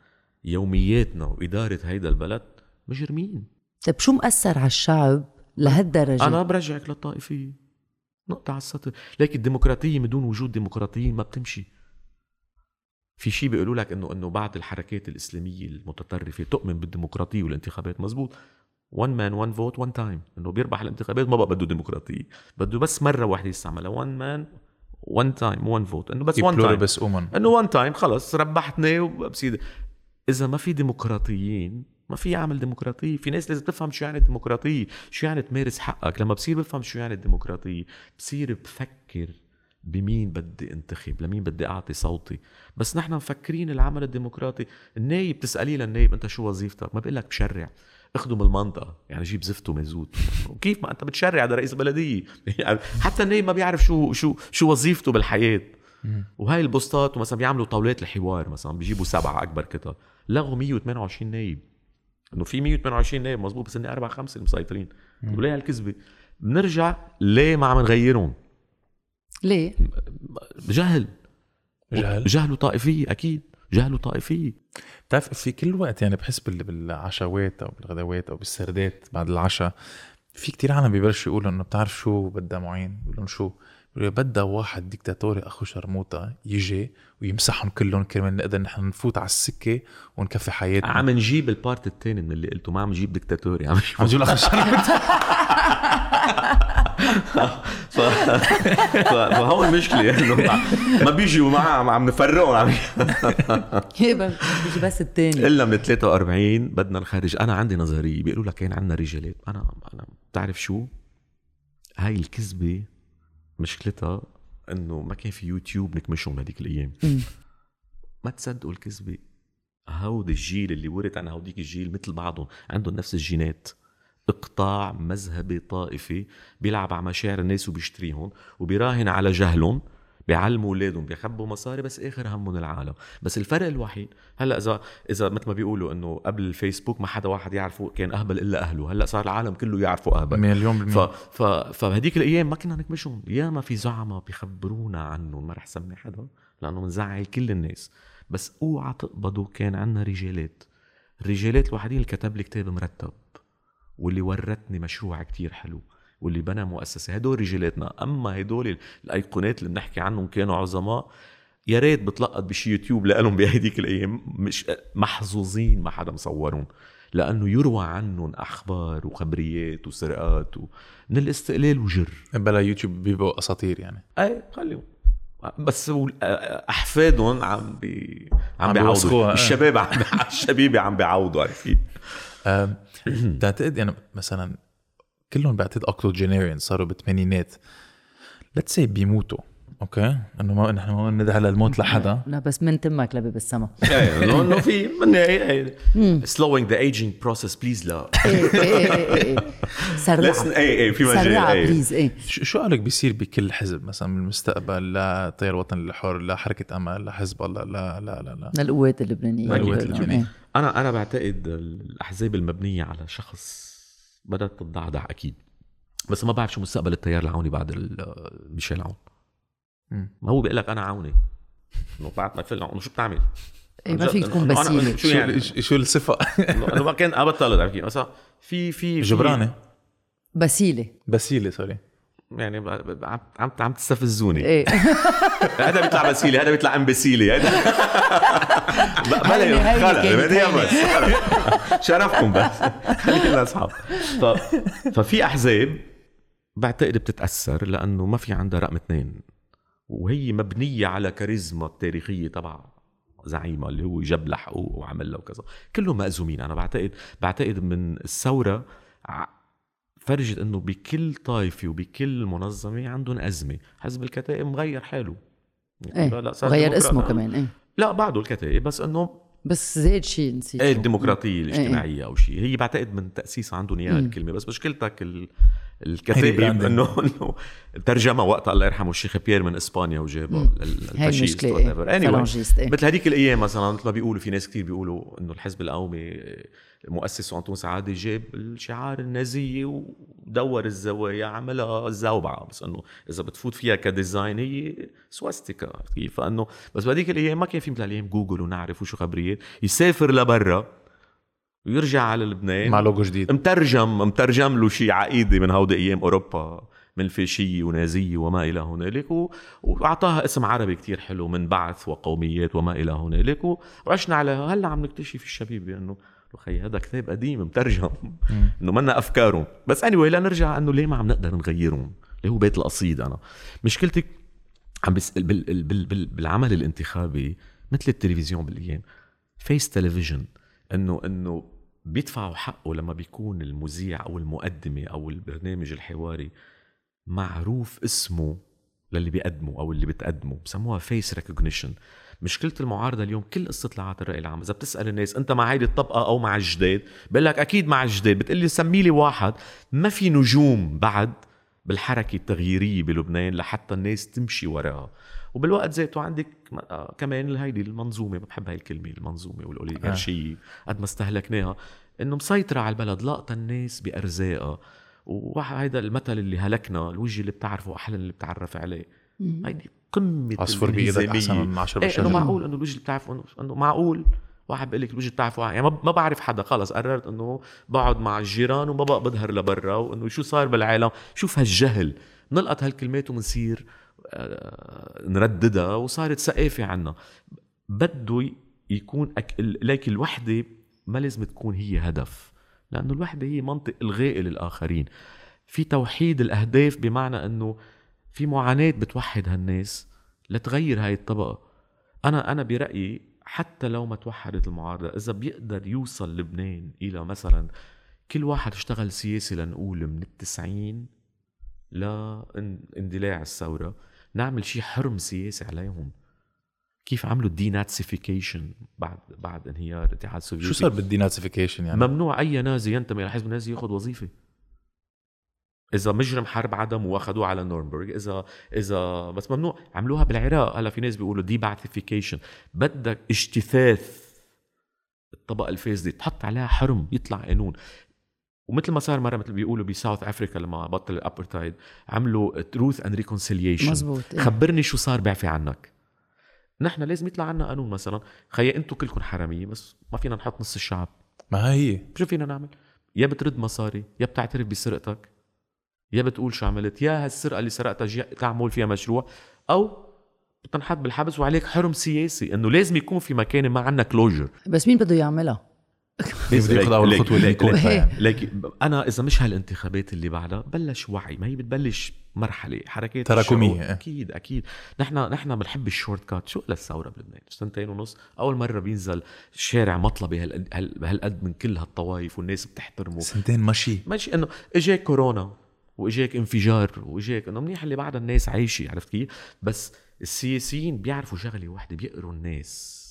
يومياتنا وإدارة هيدا البلد مجرمين. طيب شو مأثر على الشعب لهالدرجة؟ أنا برجعك للطائفيه نقطة على السطر. لكن الديمقراطية من دون وجود ديمقراطيين ما بتمشي. في شيء بيقولوا لك انه إنه بعض الحركات الإسلامية المتطرفة تؤمن بالديمقراطية والانتخابات مزبوط. one man one vote one time إنه بيربح الانتخابات ما بقى بده ديمقراطية. بده بس مرة واحدة يستعملها. one man one time one vote إنه بس one time one man إنه one time خلص ربحتني وبصير إذا ما في ديمقراطيين ما في يعمل ديمقراطية في ناس لازم تفهم شو يعني الديمقراطية شو يعني تمارس حقك. لما بصير بفهم شو يعني الديمقراطية بصير بفكر بمين بدي انتخب لمين بدي أعطي صوتي. بس نحن مفكرين العمل الديمقراطي. النايب تساليه للنايب أنت شو وظيفتك؟ ما بقول لك بشرع. اخدم المنطقة يعني جيب زفت ومازوت. كيف ما أنت بتشرع ده رئيس بلدية؟ يعني حتى النايب ما بيعرف شو شو شو وظيفته بالحياة. وهاي البوستات مثلا بيعملوا طاولات الحوار مثلا بيجيبوا سبعة أكبر كتل لغوا 128 نايب. إنه في 128 نايب مزبوط بس هن أربع خمسة المسيطرين وليه هالكذبه بنرجع ليه ما عم نغيرهم؟ ليه؟ جهل. جهل. جهل وطائفية أكيد. جهل وطائفية. بتعرف في كل وقت يعني بحس بال- بالعشوات أو بالغدوات أو بالسردات بعد العشاء في كتير عالم ببلشوا يقولوا إنه بتعرف شو بدها معين بيقولوا شو؟ بدها واحد ديكتاتوري أخو شرموطة يجي ويمسحهم كلهم كرمال نقدر نحن نفوت على السكة ونكفي حياتنا. عم نجيب ال part الثاني من اللي قلته ما عم نجيب دكتاتوري عم عم نجيب اخو شرموطة. ف... ف... فهون المشكلة إنه ما بيجوا معاه عم- نفرقهم. عم هي بيجي بس الثاني إلا من 43 بدنا نخرج أنا عندي نظرية. بيقولوا لك كان عندنا رجالات. أنا أنا بتعرف شو؟ هاي الكذبة مشكلتها إنه ما كان في يوتيوب نكمشهم بهديك الأيام. ما تصدقوا الكذبة؟ هود الجيل اللي ورث عن هوديك الجيل مثل بعضهم عندهم نفس الجينات. اقطاع مذهبي طائفي بيلعب على مشاعر الناس وبيشتريهم وبيراهن على جهلهم. بيعلموا أولادهم بيخبوا مصاري بس آخر همهم العالم. بس الفرق الوحيد هلأ إذا إذا مثل ما بيقولوا إنه قبل الفيسبوك ما حدا واحد يعرفه كان أهبل إلا أهله هلأ صار العالم كله يعرفه أهبل. مليون ف بالمية ف فبهديك الأيام ما كنا نكمشهم. ياما في زعماء بيخبرونا عنهم ما رح سمي حدا لأنه بنزعل كل الناس. بس أوعى تقبضوا كان عنا رجالات. الرجالات الوحيدين اللي كتب لي كتاب مرتب واللي ورتني مشروع كتير حلو. واللي بنى مؤسسة. هدول رجالاتنا. أما هدول الأيقونات اللي بنحكي عنهم كانوا عظماء يا ريت بتلقط بشي يوتيوب لهم بهديك الأيام. مش محظوظين ما حدا مصورهم. لأنه يروى عنهم أخبار وخبريات وسرقات و... من الاستقلال وجر. بلا يوتيوب بيبقوا أساطير يعني. أي خليهم. بس أحفادهم عم بي عم عم بيعوضوا. إيه. الشباب عم الشبيبة عم بيعوضوا عرفت بتعتقد يعني مثلا كلهم بعتقد octogenarian صاروا بالثمانينات let's see بيموتوا okay إنه ما نحن ما ندعي للموت لحدا. لا بس من تمك لباب السما. إيه انه في من slowing the aging process please لا. إيه إيه إيه إيه إيه. سرعة. Listen إيه إيه في مجال إيه. please إيه. شو شو قالك بيصير بكل حزب؟ مثلا بالمستقبل لا تيار الوطن الحر لا حركة أمل لا حزب الله لا لا لا لا. للقوات اللبنانية. للقوات إيه. اللبنانية. أنا أنا بعتقد الأحزاب المبنية على شخص بدأت تتضعضع أكيد. بس ما بعرف شو مستقبل التيار العوني بعد ال- ميشيل عون. ما هو بيقول لك أنا عوني. إنه بعد ما عون شو بتعمل؟ إيه ما فيك تكون أنا- بسيله شو يعني؟ شو الصفة؟ انه ما كان أبطل مثلا في في في- جبرانة. بسيلة. بسيلة سوري. يعني عم عم تستفزوني. إيه. هذا بيطلع بسيلي هذا بيطلع امبسيلي هذا. اللي خلص. بس شرفكم بس. خلينا أصحاب. ف... ففي أحزاب بعتقد بتتأثر لأنه ما في عندها رقم اثنين. وهي مبنية على كاريزما التاريخية تبع زعيمها اللي هو جاب لها حقوق وعمل له وكذا كلهم مأزومين. أنا بعتقد بعتقد من الثورة فرجت إنه بكل طائفه وبكل منظمة عندهم أزمة حزب الكتائب مغير حاله إيه لا، لا، صار غير. اسمه كمان إيه لا بعده الكتائب بس إنه بس زاد شيء نسيت إيه. الديمقراطية الاجتماعية أو شيء هي بعتقد من تأسيس عندهم إياها. الكلمة بس مشكلتك ال... الكتائب. إنه إنه ترجمها وقت الله يرحمه الشيخ بيير من إسبانيا وجابها مم. لل- هاي ال fascist المشكلة whatever. إيه anyway إيه مثل هذيك الأيام مثلا مثل ما بيقولوا في ناس كتير بيقولوا إنه الحزب القومي مؤسسه أنطون سعادة جاب الشعار النازية ودور الزوايا عملها زوبعة. بس إنه إذا بتفوت فيها ك design هي swastika كيف؟ فإنه بس بهذيك الأيام ما كان في مثل الأيام جوجل ونعرف وشو خبريات يسافر لبرا ويرجع على لبنان. مع لوجو جديد. مترجم مترجم له شيء عقيدة من هودي أيام أوروبا من الفاشيه ونازية وما إلى هنالك. و... وأعطاها اسم عربي كتير حلو من بعث وقوميات وما إلى هنالك. و... وعشنا عليها هلأ عم نكتشف الشبيبه انه خي هذا كتاب قديم مترجم. إنه منا أفكارهم. بس اني anyway لنرجع إنه ليه ما عم نقدر نغيرهم؟ اللي هو بيت القصيد أنا؟ مشكلتي عم بس بال... بال... بال... بالعمل الانتخابي مثل التلفزيون بالأيام فيس تلفزيون انه إنه بيدفعوا حقه لما بيكون المذيع أو المقدمة أو البرنامج الحواري معروف اسمه للي بيقدمه أو اللي بتقدمه بسموها face recognition مشكلة المعارضة اليوم كل استطلاعات الرأي العام إذا بتسأل الناس أنت مع هيدي الطبقة أو مع الجداد بقول لك أكيد مع الجداد بتقول لي سمي لي واحد ما في نجوم بعد بالحركة التغييرية بلبنان لحتى الناس تمشي وراها. وبالوقت ذاته عندك آه كمان هيدي المنظومة بحب هاي الكلمة المنظومة والاوليغارشيه قد ما استهلكناها إنه مسيطرة على البلد لاقطه الناس بأرزاقها. وهيدا المثل اللي هلكنا الوجه اللي بتعرفه أحلى اللي بتعرف عليه. هيدي قمة عصفور بايدك أحسن. من عشر إيه إنه معقول إنه الوجه اللي بتعرفه انه إنه معقول؟ واحد بيقول لك الوجه بتعرفه يعني ما ما بعرف حدا خلص قررت إنه بقعد مع الجيران وما بقى بظهر لبرا وإنه شو صار بالعالم؟ شوف هالجهل. نلقط هالكلمات ومنصير آه، نرددها وصارت ثقافه عنا. بده يكون أك... ليك الوحدة ما لازم تكون هي هدف لأنه الوحدة هي منطق الغاء للآخرين. في توحيد الأهداف بمعنى إنه في معاناة بتوحد هالناس لتغير هاي الطبقة. أنا أنا برأيي حتى لو ما توحدت المعارضة إذا بيقدر يوصل لبنان إلى مثلا كل واحد اشتغل سياسي لنقول من التسعين لاندلاع الثورة نعمل شيء حرم سياسي عليهم. كيف عملوا ال denazification بعد بعد انهيار الاتحاد السوفيتي؟ شو صار بال denazification يعني؟ ممنوع أي نازي ينتمي لحزب النازي ياخذ وظيفة. إذا مجرم حرب عدم وأخذوه على نورنبرغ إذا إذا بس ممنوع. عملوها بالعراق. هلا في ناس بيقولوا de-Baathification بدك اجتثاث الطبقة الفاسدة تحط عليها حرم يطلع قانون. ومثل ما صار مرة مثل بيقولوا ب South Africa لما بطل الأبرتايد عملوا truth and reconciliation مزبوط. خبرني شو صار بعفي عنك. نحن لازم يطلع عنا قانون مثلا. خيي أنتم كلكم حرامية بس ما فينا نحط نص الشعب. ما هي. شو فينا نعمل؟ يا بترد مصاري يا بتعترف بسرقتك. يا بتقول شو عملت يا هالسرقة اللي سرقتها تجي تعمل فيها مشروع أو بتنحط بالحبس وعليك حرم سياسي إنه لازم يكون في مكان ما عندنا closure بس مين بده يعملها؟ بده ياخذ اول خطوه اللي يكون إيه. ليك. أنا إذا مش هالانتخابات اللي بعدها بلش وعي ما هي بتبلش مرحلة حركات تراكمية، الشعوب. إيه. أكيد أكيد. نحن نحن بنحب ال shortcut. شو للثوره بلبنان؟ سنتين ونص. أول مرة بينزل شارع مطلبي هال- هال- بهالقد من كل هالطوائف والناس بتحترمه. سنتين مشي. ماشي إنه اجاك كورونا. وإجاك انفجار وإجاك إنه منيح اللي بعدها الناس عايشة عرفت كيف؟ بس السياسيين بيعرفوا شغلة واحدة بيقروا الناس.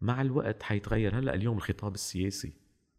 مع الوقت حيتغير. هلأ اليوم الخطاب السياسي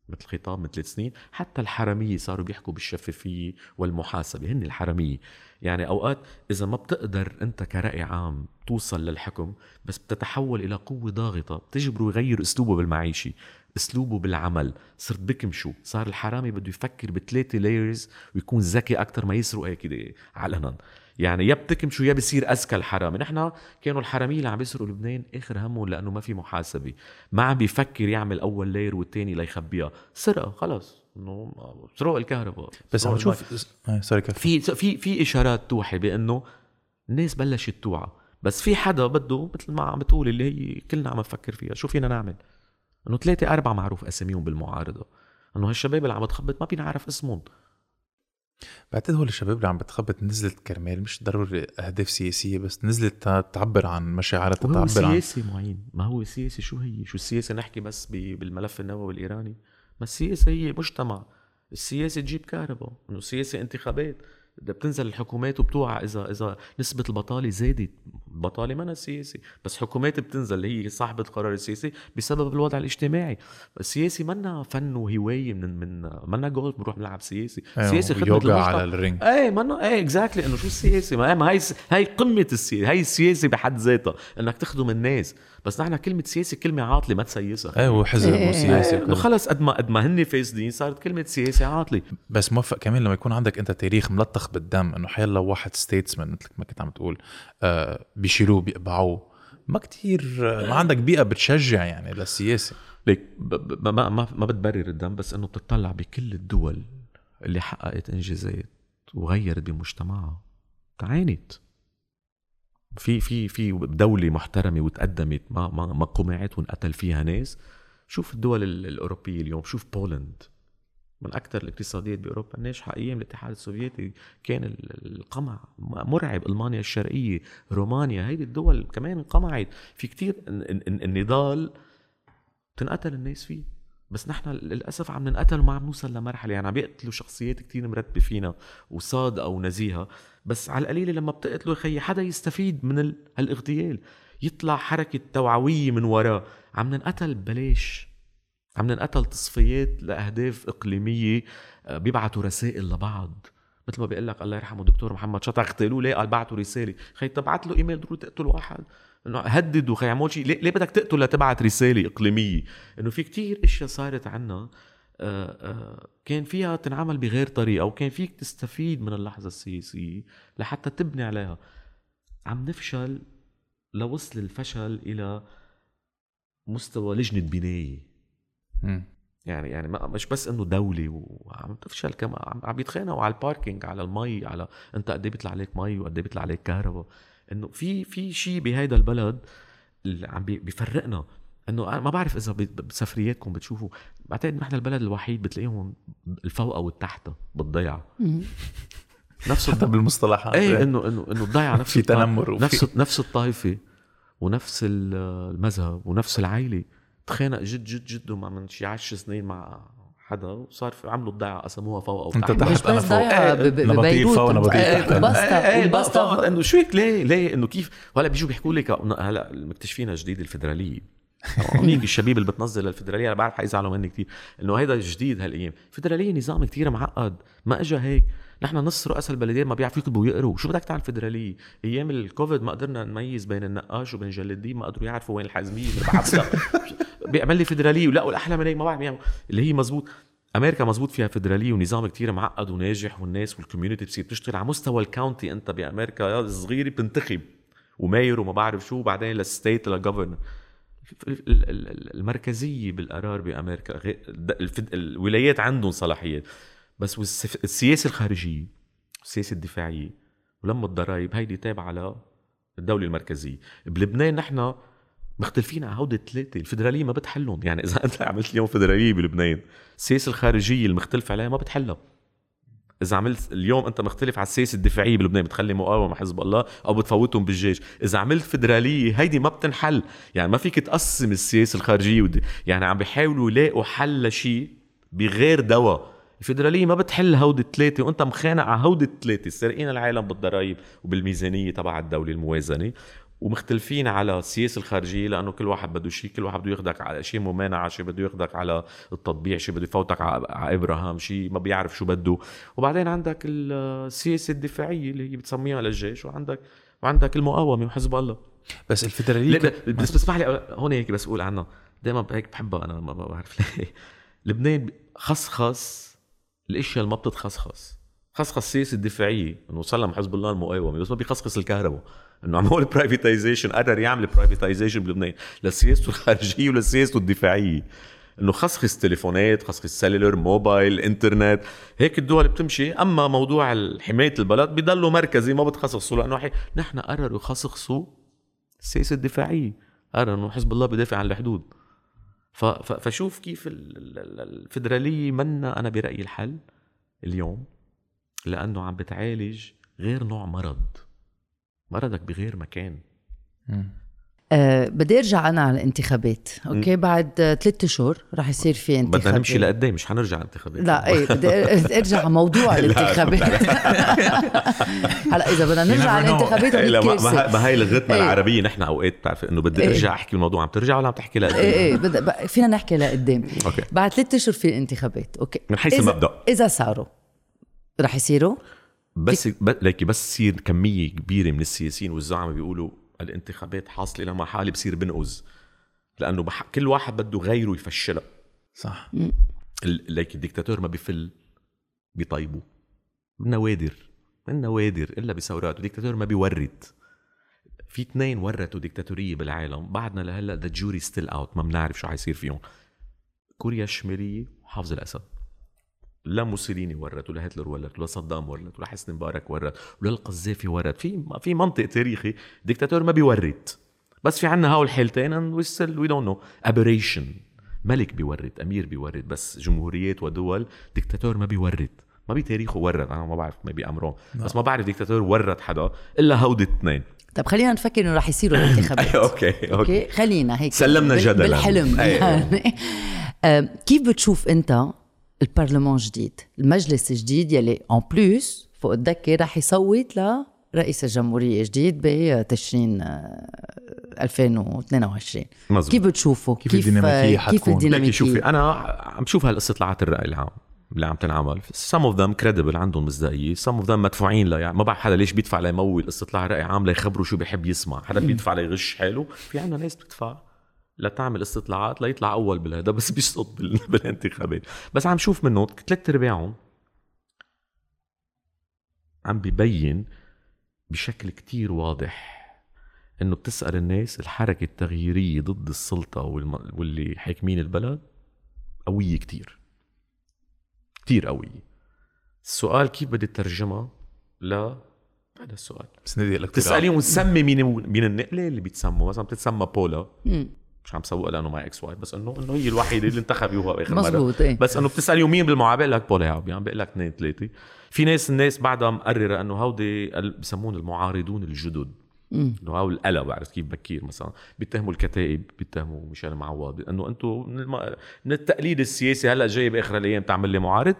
مثل خطاب من ثلاث سنين حتى الحرامية صاروا بيحكوا بالشفافية والمحاسبة هن الحرامية يعني أوقات إذا ما بتقدر أنت كرأي عام توصل للحكم بس بتتحول إلى قوة ضاغطة بتجبره يغير أسلوبه بالمعيشة. أسلوبه بالعمل. صرت بكمشوا صار الحرامي بده يفكر بثلاثة لايرز ويكون ذكي أكثر ما يسرق هيك علنا. يعني يا بتكمشوا يا بصير أذكى الحرامي. نحن كانوا الحرامية اللي عم بيسرقوا لبنان آخر همهم لأنه ما في محاسبة. ما عم بيفكر يعمل أول لاير والثاني ليخبيها سرقة خلص. إنه سرق الكهرباء. بس عم تشوف سوري في في في إشارات توحي بأنه الناس بلشت توعى. بس في حدا بده مثل ما عم بتقول اللي هي كلنا عم نفكر فيها. شو فينا نعمل؟ إنه ثلاثة أربعة معروف أساميهم بالمعارضة. إنه هالشباب اللي عم بتخبط ما بينعرف اسمهم. بعتقد هول الشباب اللي عم بتخبط نزلت كرمال مش ضروري أهداف سياسية بس نزلت تعبر عن مشاعرها تعبر عن سياسي معين. ما هو سياسي شو هي؟ شو السياسة نحكي بس بالملف النووي الإيراني؟ ما السياسة هي مجتمع. السياسة تجيب كهرباء. إنه السياسة انتخابات. بدها بتنزل الحكومات وبتوعى إذا إذا نسبة البطالة زادت البطاله ما سياسي بس حكومات بتنزل اللي هي صاحبة القرار السياسي بسبب الوضع الاجتماعي. السياسي منا فن وهواية من من منا جولف بنروح نلعب سياسي. أيوه سياسي خدمة على ال range. إيه منا إيه exactly إنه شو السياسي؟ ما هي هي قمة السياسة هي السياسة بحد ذاتها إنك تخدم الناس. بس نحن كلمة سياسة كلمة عاطلة ما تسيسها. إيه وحزب إيه. وسياسة إنه خلص قد ما قد ما هن فاسدين صارت كلمة سياسة عاطلة. بس موفق كمان لما يكون عندك أنت تاريخ ملطخ بالدم إنه حيلا واحد ستيتسمان مثل ما كنت عم تقول آه بيشيلوه بيقبعوه ما كتير ما عندك بيئة بتشجع يعني للسياسة. ليك ما ما ما بتبرر الدم بس إنه بتطلع بكل الدول اللي حققت إنجازات وغيرت بمجتمعها. تعانت في في في دولة محترمة وتقدمت ما ما ما قمعت وانقتل فيها ناس. شوف الدول الأوروبية اليوم شوف بولند. من أكثر الاقتصاديات بأوروبا ناجحة أيام الاتحاد السوفيتي كان القمع. مرعب. ألمانيا الشرقية رومانيا هيدي الدول كمان انقمعت. في كتير النضال تنقتل الناس فيه. بس نحن للأسف عم ننقتل وما عم نوصل لمرحلة. يعني عم بيقتلوا شخصيات كتير مرتبة فينا وصادقه ونزيهه بس على القليله لما بتقتلوا خي حدا يستفيد من هالاغتيال. يطلع حركة توعوية من وراه. عم ننقتل ببلاش. عم ننقتل تصفيات لأهداف إقليمية آه، بيبعتوا رسائل لبعض. مثل ما بيقول لك الله يرحمه دكتور محمد شطر اغتالوه ليه قال بعتوا رساله خي تبعت له إيميل ضروري تقتل واحد. إنه هدد خي اعمل شيء. ليه, ليه بدك تقتل لتبعت رسالة إقليمية؟ إنه في كتير أشياء صارت عنا كان فيها تنعمل بغير طريقة وكان فيك تستفيد من اللحظة السياسية لحتى تبني عليها. عم نفشل لوصل الفشل إلى مستوى لجنة بناية. يعني يعني مش بس إنه دولة وعم تفشل كمان عم يتخانقوا على الباركينج على المي على أنت قد إيه بيطلع عليك مي وقد إيه بيطلع عليك كهرباء. إنه في في شيء بهيدا البلد اللي عم بيفرقنا إنه ما بعرف إذا بسفرياتكم بتشوفوا بعتقد نحن البلد الوحيد بتلاقيهم الفوقه والتحت بالضيعه نفس حتى بالمصطلحات إيه إنه إنه إنه الضيعه نفس في تنمر نفس نفس الطائفة ونفس المذهب ونفس العائلة. تخانق جد جد جد من شي 10 سنين مع حدا وصار في عملوا الضيعه قسموها فوق أنت تحت. أنا فوق. ببيروت. فوق أنا بطيء بسطة إنه شو هيك ليه ليه؟ إنه كيف؟ وهلا بيجوا بيحكوا لك هلا مكتشفينها جديد الفدراليه هونيك الشبيب اللي بتنزل الفدرالية أنا بعرف حيزعلوا مني كثير إنه هيدا جديد هالأيام. الفدراليه نظام كثير معقد ما اجى هيك. نحن نص رؤساء البلديات ما بيعرفوا يكتبوا ويقروا. شو بدك تعمل فدرالية؟ أيام الكوفيد ما قدرنا نميز بين النقاش وبين جل الدين ما قدروا يعرفوا وين بعثها بيعمل لي فدرالية ولقوا الاحلى من هيك ما بعرف اللي هي مزبوط أمريكا مزبوط فيها فدرالية ونظام كتير معقد وناجح والناس والكوميونتي بتصير تشتغل على مستوى الكاونتي. أنت بأمريكا الصغيره بتنتخب وماير وما بعرف شو بعدين للستيت للجفرنر المركزية بالقرار بأمريكا الولايات عندهم صلاحيات بس السياسة الخارجية السياسة الدفاعية ولما الضرائب هيدي تابعة للدوله المركزية. بلبنان نحن مختلفين على هودي الثلاثه الفدرالية ما بتحلهم يعني إذا أنت عملت اليوم فدرالية بلبنان السياسة الخارجية المختلف عليها ما بتحلها. إذا عملت اليوم أنت مختلف على السياسة الدفاعية بلبنان بتخلي مقاومة حزب الله أو بتفوتهم بالجيش. إذا عملت فدرالية هيدي ما بتنحل. يعني ما فيك تقسم السياسة الخارجية ودي. يعني عم بيحاولوا يلاقوا حل لشيء بغير دواء. الفدرالية ما بتحل هودي الثلاثة وأنت مخانق على هودي الثلاثة سارقين العالم بالضرائب وبالميزانية تبع الدولة الموازنة. ومختلفين على السياسة الخارجية لأنه كل واحد بده شيء كل واحد بده ياخذك على شيء ممانعة شيء بده ياخذك على التطبيع شيء بده يفوتك على إبراهام شيء ما بيعرف شو بده. وبعدين عندك السياسة الدفاعية اللي هي بتسميها للجيش وعندك وعندك المقاومة وحزب الله. بس الفدراليه لا بس بتسمح لي هون هيك بس أقول عنها. دائما هيك بحبها أنا ما بعرف ليه. لبنان خصخص الأشياء اللي ما بتتخصخص. خصخص السياسة الدفاعيه إنه سلم حزب الله المقاومة بس ما بيخصخص الكهرباء. إنه عمول privatization قدر يعمل privatization بلبنان. لسياسته الخارجية ولسياسته الدفاعية. إنه خصخص تليفونات خصخص cellular موبايل انترنت هيك الدول بتمشي. أما موضوع حماية البلد بضلوا مركزي ما بتخصصوا لأنه نحن قرروا يخصصوا السياسة الدفاعية. قرروا إنه حزب الله بدافع عن الحدود. فشوف كيف الفدرالية منا أنا برأيي الحل اليوم لأنه عم بتعالج غير نوع مرض. مرضك بغير مكان. أه بدي أرجع أنا على الانتخابات. أوكي م. بعد ثلاثة اشهر رح يصير في انتخابات. بدنا نمشي لقدام مش حنرجع انتخابات. لا إيه بدي أرجع على موضوع الانتخابات. هلا إذا بدنا نرجع على الانتخابات لا ما, ما هي لغتنا إيه. العربية نحن أوقات بتعرف إنه بدي أرجع أحكي الموضوع عم ترجع ولا عم تحكي لقدام؟ إيه إيه فينا نحكي لقدام. Okay. بعد ثلاثة اشهر في الانتخابات. Okay. من حيث المبدأ. إذا صاروا. رح يصيروا؟ بس ليكي بس تصير كمية كبيرة من السياسيين والزعماء بيقولوا الانتخابات حاصلة لما حالي بصير بنقز لأنه بح... كل واحد بده غيره يفشلها صح. ليك الدكتاتور ما بيفل بيطيبه من نوادر من نوادر إلا بثورات. الدكتاتور ما بيورت. في اثنين ورثوا ديكتاتورية بالعالم. بعدنا لهلأ the jury still out ما بنعرف شو حيصير فيهم. كوريا الشمالية وحافظ الأسد. لا موسوليني ورت ولا هتلر ورت ولا صدام ورت ولا حسني مبارك ورت ولا القذافي ورت في في منطق تاريخي ديكتاتور ما بيورت بس في عنا هول الحالتين we still we don't know aberration ملك بيورت أمير بيورت بس جمهوريات ودول ديكتاتور ما بيورت. ما بتاريخه ورت. أنا ما بعرف ما بيامرون بس ما بعرف ديكتاتور ورت حدا إلا هودي الاثنين طب خلينا نفكر إنه رح يصيروا الانتخابات. Okay okay. خلينا هيك. سلمنا جدلا. بالحلم. يعني كيف بتشوف أنت البرلمان جديد المجلس الجديد يلي en plus فوق الدكه رح يصوت لرئيس الجمهوريه جديد بتشرين 2022 مزبوط. كيف بتشوفوا كيف, كيف الديناميكيه حتكون كيف الديناميكيه شوفي أنا عم شوف هالاستطلاعات الراي العام اللي عم تنعمل some of them credible عندهم مصداقيه some of them مدفوعين لا يعني ما بعرف حدا ليش بيدفع ليمول استطلاع راي عام ليخبروا شو بيحب يسمع حدا بيدفع ليغش حاله في عندنا ناس بتدفع لتعمل استطلاعات ليطلع أول بالهذا بس بيسقط بالانتخابات. بس عم شوف منه ثلاث ارباعهم عم ببين بشكل كتير واضح إنه بتسأل الناس الحركة التغييرية ضد السلطة واللي حاكمين البلد قوية كتير. كتير قوية. السؤال كيف بدي ترجمها ل هذا السؤال. بس ندي لك تساليهم سمي مين مين النقله اللي بيتسموا؟ مثلا بتتسمى بولا. مش عم سوق لأنه معي إكس واي بس انه إنه هي الوحيدة اللي انتخبوها اخر مرة. مزبوط إيه. بس إنه بتسأل يومين بالمعابق لك بولا عم يعني بقول لك اثنين ثلاثة. في ناس الناس بعدها مقررة إنه هودي بسمون المعارضون الجدد. إنه هاو القلق بعرف كيف بكير مثلا. بيتهموا الكتائب بيتهموا ميشيل معوض إنه أنتم من التقليد السياسي هلأ جاي بآخر الأيام تعمل لي معارض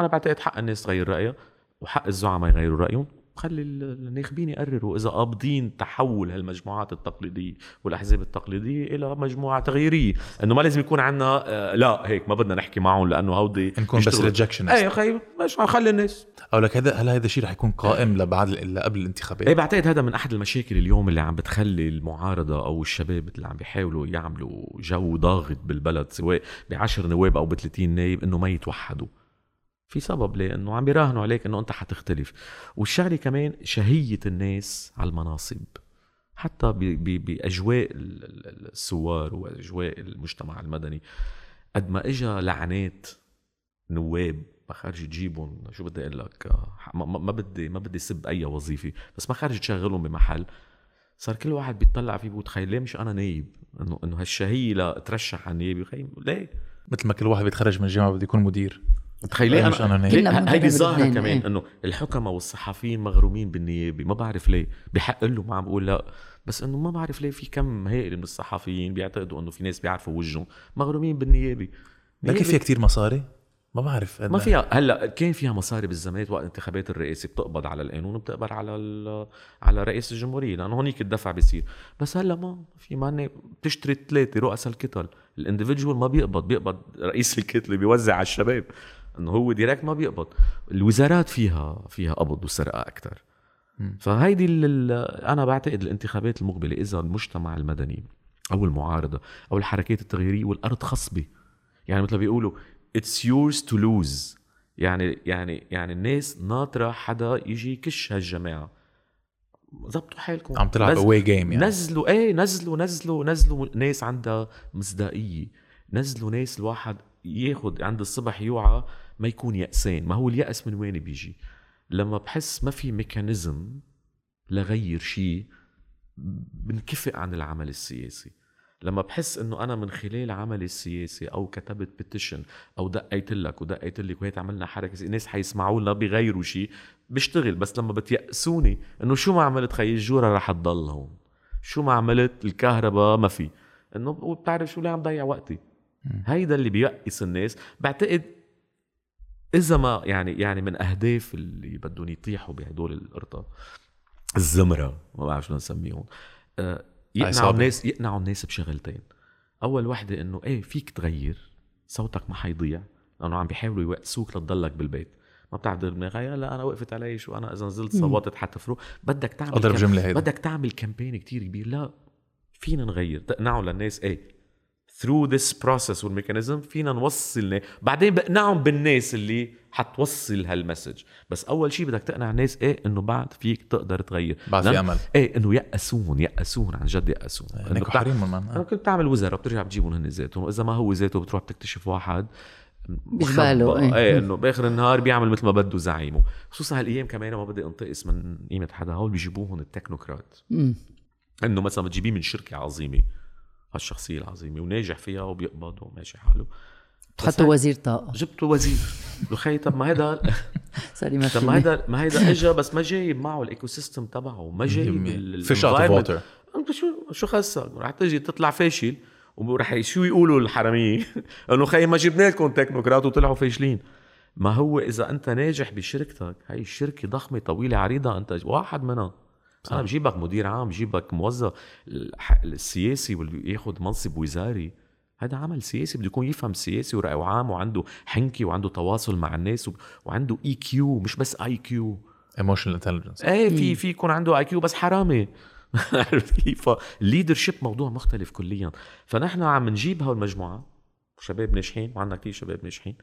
أنا بعتقد حق الناس تغير رأيها وحق الزعماء يغيروا رأيهم. خلي الناخبين يقرروا إذا قابضين تحول هالمجموعات التقليدية والأحزاب التقليدية إلى مجموعة تغييريه إنه ما لازم يكون عندنا آه لا هيك ما بدنا نحكي معهم لأنه هودي نكون بس rejection اي خي مش خلي الناس. أو لك هذا هل هذا الشيء رح يكون قائم لبعد لقبل الانتخابات؟ إيه بعتقد هذا من أحد المشاكل اليوم اللي عم بتخلي المعارضة أو الشباب اللي عم بيحاولوا يعملوا جو ضاغط بالبلد سواء ب 10 نواب أو ب 30 نايب إنه ما يتوحدوا. في سبب لأنه عم بيراهنوا عليك إنه أنت حتختلف. والشغلة كمان شهية الناس على المناصب. حتى بأجواء الثوار وأجواء المجتمع المدني. قد ما اجى لعنات نواب ما خارج تجيبهم شو بدي أقول لك ما, بدي ما بدي سب أي وظيفة بس ما خارج تشغلهم بمحل. صار كل واحد بيطلع فيه بيقول ليه مش أنا نايب؟ إنه إنه هالشهية لترشح على النيابه ليه؟ مثل ما كل واحد بيتخرج من الجامعة بده يكون مدير. تخيلي أنا هيدي الظاهرة كمان إيه؟ إنه الحكماء والصحفيين مغرومين بالنيابة ما بعرف ليه. بحق له ما عم بقول لا. بس إنه ما بعرف ليه في كم هائل من الصحفيين بيعتقدوا إنه في ناس بيعرفوا وجههم مغرومين بالنيابة. لكن فيها كتير مصاري؟ ما بعرف. ما فيها. هلأ كان فيها مصاري بالزمانات وقت انتخابات الرئاسه بتقبض على القانون وبتقبض على ال- على رئيس الجمهورية لأنه هونيك الدفع بيصير. بس هلأ ما في ماني بتشتري ثلاثة رؤساء الكتل. الاندفيدجوال ما بيقبض بيقبض رئيس الكتله بيوزع على الشباب. إنه هو direct ما بيقبض. الوزارات فيها فيها قبض وسرقة أكثر فهيدي أنا بعتقد الانتخابات المقبلة إذا المجتمع المدني أو المعارضة أو الحركات التغييرية والأرض خصبة. يعني مثل ما بيقولوا it's yours to lose يعني يعني يعني الناس ناطرة حدا يجي يكش هالجماعة. زبطوا حالكم. عم تلعب away game يعني. نزلوا إيه نزلوا نزلوا نزلوا ناس عندها مصداقية. نزلوا ناس الواحد ياخد عند الصبح يوعى ما يكون يأسان ما هو اليأس من وين بيجي؟ لما بحس ما في mechanism لغير شيء بنكفئ عن العمل السياسي. لما بحس إنه أنا من خلال عملي السياسي أو كتبت petition أو دقيت لك ودقيت لك وهيك عملنا حركة الناس حيسمعوا لنا بيغيروا شيء بشتغل. بس لما بتيأسوني إنه شو ما عملت خي الجورة رح تضل هون. شو ما عملت الكهرباء ما في. إنه بتعرف شو ليه عم ضيع وقتي. هيدا اللي بيأس الناس. بعتقد إذا ما يعني يعني من أهداف اللي بدهم يطيحوا بهدول القرطة. الزمرة ما بعرف شو نسميهم. آه، يقنعوا عصابة. الناس يقنعوا الناس بشغلتين. أول وحدة إنه إيه فيك تغير صوتك ما حيضيع لأنه عم بيحاولوا يوقسوك لتضلك بالبيت. ما بتعرف دماغك لا أنا وقفت علي شو أنا إذا نزلت صوتت حتفرق بدك تعمل أضرب جملة هيدا. بدك تعمل كامبين كتير كبير. لا فينا نغير. تقنعوا للناس إيه through this process والميكانيزم فينا نوصل بعدين بقنعهم بالناس اللي حتوصل هالمسج بس أول شيء بدك تقنع الناس إيه؟ إنه بعد فيك تقدر تغير. بعد في امل إيه إنه يأسون يأسون عن جد يأسون. بتاع- حريم أنا كنت بتعمل وزراء بترجع بتجيبهم هن ذاتهم. واذا ما هو ذاته بتروح بتكتشف واحد بجباله، مخبى. إيه. إيه إنه بآخر النهار بيعمل مثل ما بده زعيمه. خصوصا هالأيام كمان ما بدي أنتقص من قيمة حدا هول بيجيبوهم التكنوكرات مم. إنه مثلا بتجيبيه من شركة عظيمة. هالشخصية العظيمة وناجح فيها وبيقبض وماشي حاله. تحطوا وزير طاقة. جبته وزير. بخي طب ما هيدا sorry ما طب ما هيدا ما هيدا اجى بس ما جايب معه ال ecosystem تبعه ما جايب fish out. water انت شو شو خسك رح تجي تطلع فاشل ورح شو يقولوا الحرامية؟ إنه خي ما جبنا لكم تكنوقراط وطلعوا فاشلين. ما هو إذا أنت ناجح بشركتك هاي الشركة ضخمة طويلة عريضة أنت واحد منها. صح. أنا بجيبك مدير عام بجيبك موظف السياسي واللي ياخذ منصب وزاري. هذا عمل سياسي بده يكون يفهم سياسي ورأي عام وعنده حنكة وعنده تواصل مع الناس و- وعنده EQ مش بس IQ emotional intelligence إيه في في يكون عنده IQ بس حرامي. عرفت كيف؟ ال leadership موضوع مختلف كليا. فنحن عم نجيب هول المجموعة. شباب ناجحين وعندنا كثير شباب ناجحين.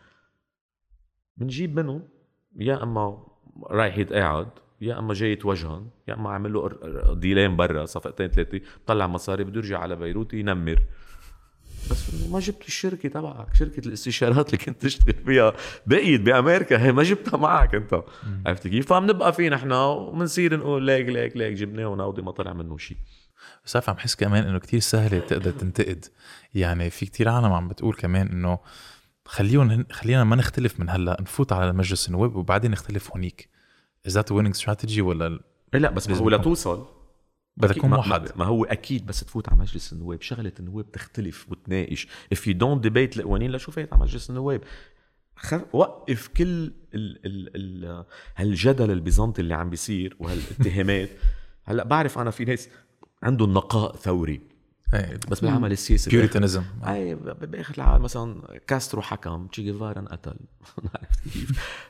بنجيب منهم يا إما رايح يتقاعد يا أما جاي يتوجهن يا أما عامل له ديلين برا صفقتين ثلاثة بطلع مصاري بده يرجع على بيروت ينمر. بس إنه ما جبت الشركة تبعك شركة الاستشارات اللي كنت تشتغل فيها. بقيت بأمريكا هي ما جبتها معك أنت. عرفت كيف؟ فبنبقى في نحن وبنصير نقول ليك ليك ليك جبناه وناودي ما طلع منه شيء. بس عارف عم حس كمان إنه كتير سهلة تقدر تنتقد. يعني في كتير عالم عم بتقول كمان إنه خليهم خلينا ما نختلف من هلأ نفوت على مجلس النواب وبعدين نختلف هونيك. is that winning strategy ولا إيه لا بس هو لتوصل أكيد تكون موحد. ما, هو أكيد بس تفوت على مجلس النواب. شغلة النواب تختلف وتناقش. If you don't debate القوانين لشو فايت على مجلس النواب. وقف كل ال... ال... ال... هالجدل البيزنطي اللي عم بيصير وهالاتهامات. هلأ بعرف أنا في ناس عندهم نقاء ثوري. إيه. بس بالعمل السياسي puritanism اي بآخر العالم مثلا كاسترو حكم تشي جيفارا انقتل؟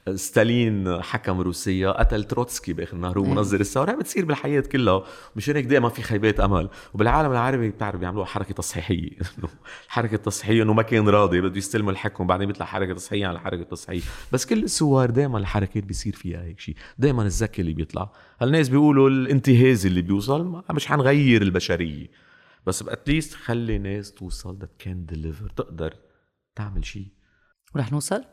ستالين حكم روسيا قتل تروتسكي بآخر النهار هو منظر الثورة. بتصير بالحياة كلها. مشان هيك دائما في خيبات أمل. وبالعالم العربي بتعرف بيعملوها حركة تصحيحية. إنه الحركه التصحيحيه إنه ما كان راضي بده يستلم الحكم بعدين بيطلع حركة تصحيحية على حركة تصحيحية. بس كل الثورات دائما الحركات بيصير فيها هيك شيء دائما الذكي اللي بيطلع. هالناس بيقولوا الانتهازي اللي بيوصل مش حنغير البشرية. بس اتليست خلي ناس توصل that can deliver. تقدر تعمل شيء. ورح نوصل؟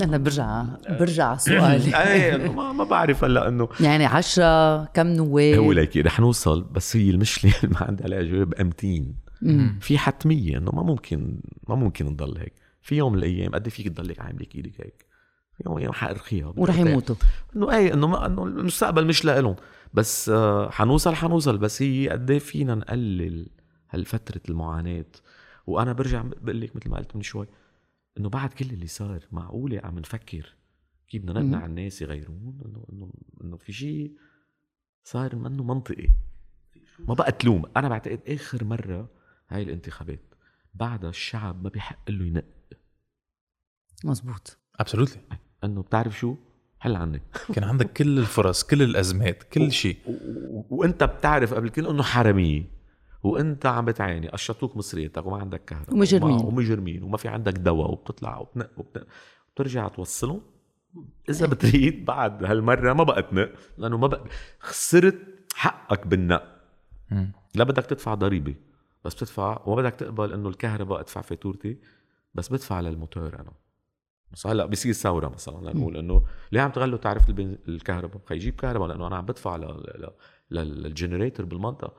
نحن برجع برجع على سؤالي. إيه إنه ما, ما بعرف هلا انه يعني عشرة كم نواب هو ليكي رح نوصل بس هي المشكلة ما عندي عليها جواب امتين في حتميه إنه ما ممكن ما ممكن نضل هيك. في يوم من الأيام قد إيه فيك تضلك عاملك إيدك هيك؟ في يوم من الأيام حارخيها ورح يموتوا. إنه إيه إنه ما إنه المستقبل مش لإلهم. بس آه، حنوصل حنوصل. بس هي قد إيه فينا نقلل هالفترة المعاناة. وأنا برجع بقول لك مثل ما قلت من شوي إنه بعد كل اللي صار معقولة عم نفكر كيف بدنا نقنع الناس يغيرون. إنه إنه إنه في شيء صار منه منطقي. ما بقى تلوم. أنا بعتقد آخر مرة هاي الانتخابات بعدها الشعب ما بيحق له ينق. مزبوط. ابسولوتلي إنه بتعرف شو؟ حل عنك. كان عندك كل الفرص كل الأزمات كل شيء. وأنت بتعرف قبل كل إنه حرامية وأنت عم بتعاني. قشطوك مصريتك وما عندك كهرباء ومجرمين. وما- ومجرمين. وما في عندك دواء وبتطلع وبتنق وبتنق. بترجع توصلهم؟ إذا بتريد بعد هالمرة ما بقى تنق لأنه ما بقى خسرت حقك بالنق. لا بدك تدفع ضريبة بس بتدفع وما بدك تقبل إنه الكهرباء ادفع فاتورتي بس بدفع للموتور أنا. بس هلأ بصير ثوره مثلا لنقول انه ليه عم تغلوا البنز... الكهرباء؟ خيجيب كهرباء لأنه أنا عم بدفع ل... ل... ل... لل generator بالمنطقة.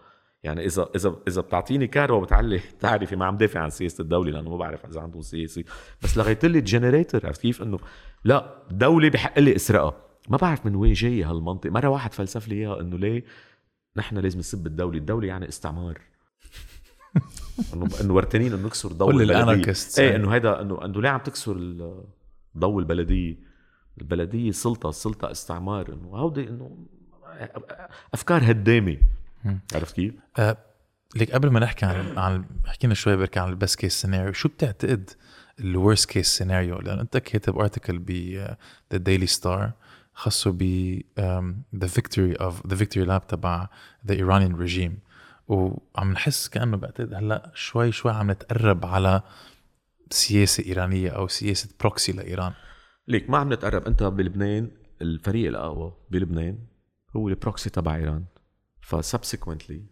يعني اذا اذا إذا بتعطيني كهرباء وبتعلي تعرفي ما عم دافع عن سياسة الدولة لأنه ما بعرف إذا عندهم سياسي بس لغيت لي ال generator عرفت كيف؟ إنه لأ الدولة بحق لي إسرقها. ما بعرف من وين جاي هالمنطق مرة واحد فلسف لي إياها إنه ليه نحن لازم نسب الدولة؟ الدولة يعني استعمار. انه إنه ورتانين إنه نكسر ضوء كل البلديه ال anarchists إيه إنه هيدا انه إنه ليه عم تكسر ضوء البلدية. البلدية سلطة السلطه استعمار. إنه هودي إنه أفكار هدامة. عرفت كيف؟ آه، ليك قبل ما نحكي عن عن حكينا شوي بركي عن ال best case scenario شو بتعتقد ال worst case scenario لأن أنت كاتب article ب The Daily Star خاصه ب the victory of the victory lap تبع the Iranian regime وعم نحس كأنه بعتقد هلأ شوي شوي عم نتقرب على سياسة إيرانية أو سياسة proxy لإيران. ليك ما عم نتقرب أنت بلبنان الفريق الأقوى بلبنان هو ال proxy تبع إيران. ف subsequently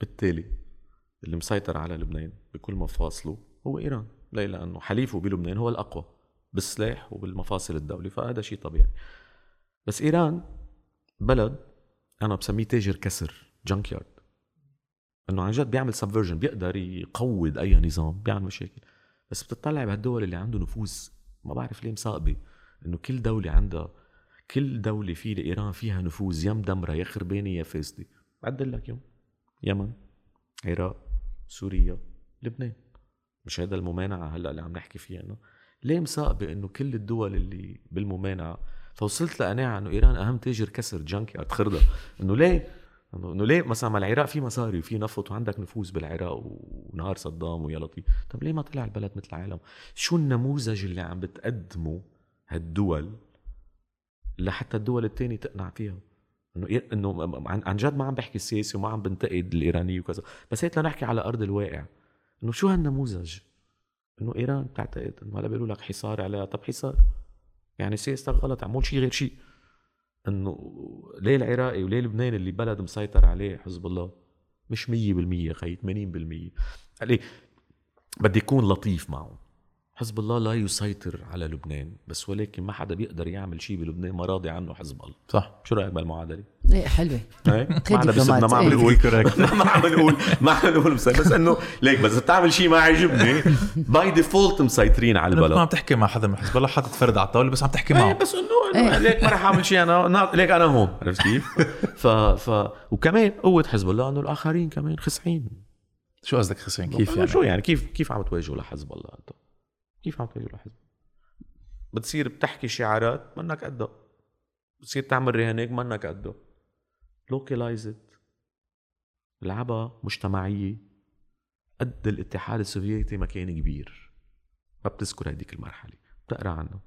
بالتالي اللي مسيطر على لبنان بكل مفاصله هو إيران. ليه؟ لأنه حليفه بلبنان هو الأقوى بالسلاح وبالمفاصل الدولي فهذا شيء طبيعي. بس إيران بلد أنا بسميه تاجر كسر جانك يارد إنه عن جد بيعمل سبفرجن بيقدر يقود أي نظام بيعمل مشاكل. بس بتطلع بهالدول اللي عنده نفوذ ما بعرف ليه مساقبه إنه كل دولة عندها كل دولة في لإيران فيها نفوذ يا مدمرة يا خربانة يا فاسدة. بعدل لك يوم. يمن عراق سوريا لبنان. مش هذا الممانعة هلأ اللي عم نحكي فيها إنه. ليه مساقبة إنه كل الدول اللي بالممانعة. فوصلت لقناعة إنه إيران أهم تاجر كسر جانك يارد خردة. إنه ليه؟ انه ليه مثلا ما العراق في مصاري وفي نفط وعندك نفوذ بالعراق ونهار صدام ويا لطيف طب ليه ما طلع البلد مثل العالم؟ شو النموذج اللي عم بتقدمه هالدول لحتى الدول التانية تقنع فيها؟ إنه إنه عن جد ما عم بحكي سياسي وما عم بنتقد الايراني وكذا بس هيك لنحكي على أرض الواقع. إنه شو هالنموذج؟ إنه إيران بتعتقد إنه هلا بيقولوا لك حصار عليها؟ طب حصار يعني سياستك غلط اعمل شيء غير شيء إنه ليه العراقي وليه لبنان اللي بلد مسيطر عليه حزب الله؟ مش 100% خي 80% عليه بدي يكون لطيف معه حزب الله لا يسيطر على لبنان بس ولكن ما حدا بيقدر يعمل شيء بلبنان ما راضي عنه حزب الله. صح. شو رأيك بالمعادلة؟ إيه حلوة. هي؟ ما حدا بيسبنا ما عم إيه. نقول ما عم نقول ما عم نقول بس إنه ليك بس بتعمل شيء ما عجبني. by default مسيطرين على لما تكون عم البلد تحكي مع حدا من حزب الله حاطط فرد على الطاولة بس عم تحكي إيه معه بس إنه إنه ليك ما رح أعمل شيء أنا ليك أنا هون عرفت كيف؟ ف ف وكمان قوة حزب الله إنه الآخرين كمان خسعين شو قصدك خسرين؟ كيف يعني شو يعني؟ كيف كيف عم تواجهوا لحزب الله انت؟ كيف عم تواجهوا لحزب بتصير بتحكي شعارات منك قدها بتصير تعمل رهانات منك قدها localize العبها مجتمعية قد الاتحاد السوفيتي ما كان كبير. ما بتذكر هديك المرحلة. بتقرأ عنه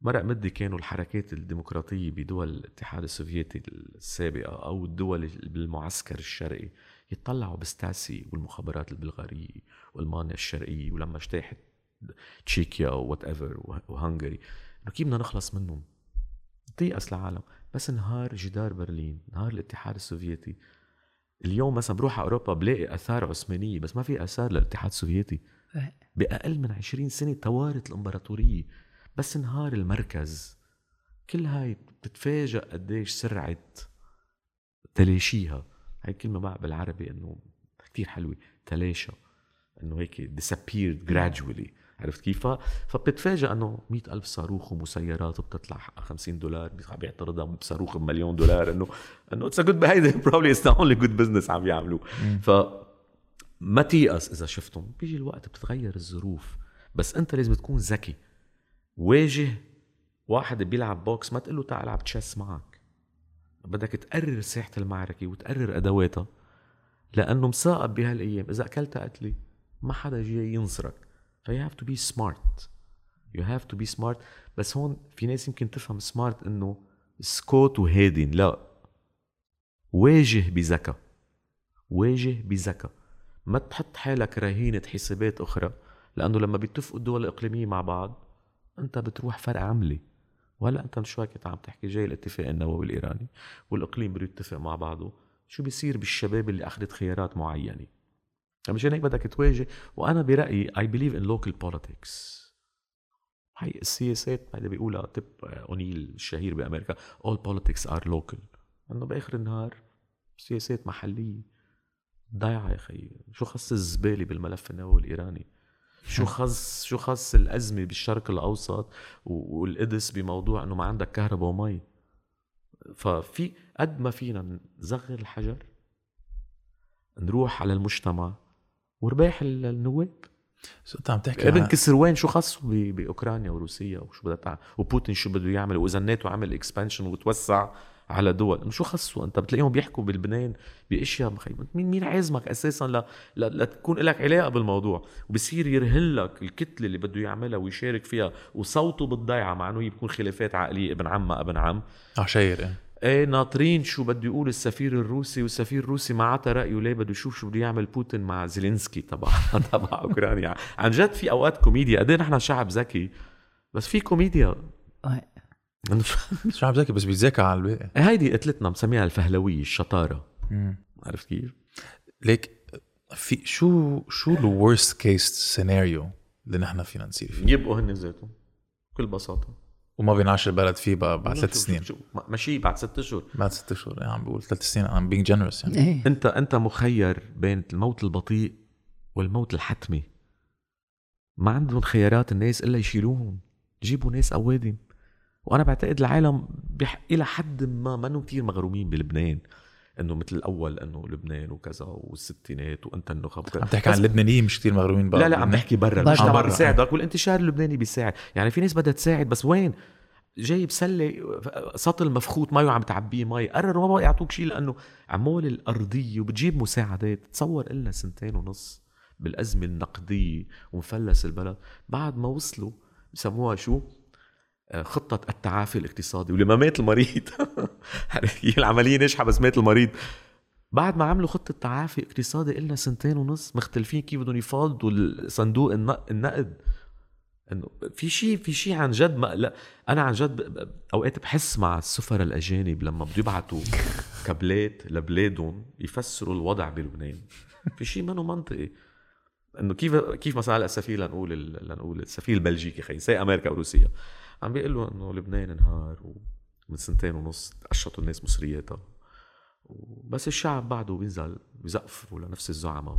مرق مدة كانوا الحركات الديمقراطية بدول الاتحاد السوفيتي السابقة أو الدول بالمعسكر الشرقي يطلعوا بستاسي والمخابرات البلغارية وألمانيا الشرقية ولما اجتاحت تشيكيا whatever وهنغاريا إنه كيف بدنا نخلص منهم. تيأس العالم بس انهار جدار برلين انهار الاتحاد السوفيتي. اليوم مثلا بروح على أوروبا بلاقي آثار عثمانية بس ما في آثار للاتحاد السوفيتي. إيه. بأقل من 20 سنة توارت الإمبراطورية. بس انهار المركز. كل هاي بتتفاجئ قديش سرعه تلاشيها. هاي كلمة بقى بالعربي إنه كتير حلوة. تلاشى. إنه هيك disappeared gradually. عرفت كيف؟ فبتتفاجئ إنه مئة ألف صاروخ ومسيرات وبتطلع حقها 50 دولار عم بيعترضها بصاروخ بمليون دولار انه إنه it's good هيدي probably it's only good business عم يعملوه. ف ما تيأس إذا شفتهم. بيجي الوقت بتتغير الظروف. بس أنت لازم تكون ذكي. واجه واحد بيلعب box ما تقول له تعال العب chess معك. بدك تقرر ساحه المعركة وتقرر أدواتها. لأنه مثاقب بهالايام. إذا أكلت قتلي ما حدا جاي ينصرك. ف you have to be smart you have to be smart بس هون في ناس يمكن تفهم smart إنه سكوت وهادن لا. واجه بذكاء. واجه بذكاء. ما تحط حالك رهينة حسابات أخرى لأنه لما بيتفقوا الدول الإقليمية مع بعض أنت بتروح فرق عملة وهلا أنت شوي كنت عم تحكي؟ جاي الاتفاق النووي الإيراني والإقليم بده يتفق مع بعضه. شو بيصير بالشباب اللي أخذت خيارات معينة؟ مشان هيك بدك تواجه. وأنا برأيي I believe in local politics. هي السياسات اللي بيقولها تب أونيل الشهير بأمريكا all politics are local. إنه بآخر النهار سياسات محلية. ضايعة يا خيي شو خص الزبالة بالملف النووي الإيراني؟ شو خص شو خص الأزمة بالشرق الأوسط والقدس بموضوع إنه ما عندك كهرباء ومي؟ ففي قد ما فينا نصغر الحجر نروح على المجتمع ورباح النواب. شو انت عم تحكي ابن كسروان شو خصه بأوكرانيا وروسيا وشو بدها تعمل وبوتين شو بده يعمل وإذا الناتو عمل expansion وتوسع على دول شو خصه؟ أنت بتلاقيهم بيحكوا بلبنان بأشياء مين مين عازمك أساسا ل... ل... لتكون لك علاقة بالموضوع؟ وبصير يرهن لك الكتلة اللي بده يعملها ويشارك فيها وصوته بالضيعة مع إنه بيكون خلافات عائلية ابن عم ابن عم. عشاير إيه إيه ناطرين شو بده يقول السفير الروسي والسفير الروسي ما عطى رأيه. ليه؟ بده يشوف شو بده يعمل بوتين مع زيلينسكي تبع تبع أوكرانيا. عن جد في أوقات كوميديا. قد نحن شعب ذكي؟ بس في كوميديا. شعب ذكي بس بيتذاكى على الباقي هيدي قتلتنا مسميها الفهلوية الشطارة. عرفت كيف؟ ليك في شو شو ال worst case scenario اللي نحن فينا نصير فيه؟ يبقوا هن ذاتهم بكل بساطة. وما بينعش البلد فيه بقى بعد ثلاث سنين. ماشي بعد ست اشهر بعد ست اشهر يعني عم بقول ثلاث سنين. I'm being generous يعني. إيه. انت أنت مخير بين الموت البطيء والموت الحتمي. ما عندهم خيارات الناس إلا يشيلوهم. جيبوا ناس أوادم. وأنا بعتقد العالم بح... إلى حد ما ما كثير مغرومين بلبنان. إنه مثل الأول إنه لبنان وكذا والستينات وأنت النخب عم تحكي عن اللبنانيين مش كثير مغرومين لا لا عم بحكي برا. المجتمع. بيساعدك والانتشار اللبناني بيساعد. يعني في ناس بدها تساعد بس وين؟ جايب سلة سطل مفخوت مي وعم تعبيه مي. قرروا ما بقى يعطوك شيء لأنه عمول الأرضية وبتجيب مساعدات. تصور إلنا سنتين ونص بالأزمة النقدية ومفلس البلد. بعد ما وصلوا بسموها شو؟ خطة التعافي الاقتصادي ولما مات المريض. هي العملية ناجحة بس مات المريض. بعد ما عملوا خطة تعافي اقتصادي إلنا سنتين ونص مختلفين كيف بدهم يفاضوا صندوق النق- النقد. انه في شيء في شيء عن جد ما لا أنا عن جد أوقات بحس مع السفراء الأجانب لما بده يبعتوا كابلات لبلادهم يفسروا الوضع بلبنان. في شيء منه منطقي. إنه كيف كيف مثلا السفير لنقول لنقول السفير البلجيكي خي سي أمريكا وروسيا عم بيقول له إنه لبنان انهار ومن سنتين ونص قشطوا الناس مصرياتها. بس الشعب بعده بينزل بيزقفوا لنفس الزعماء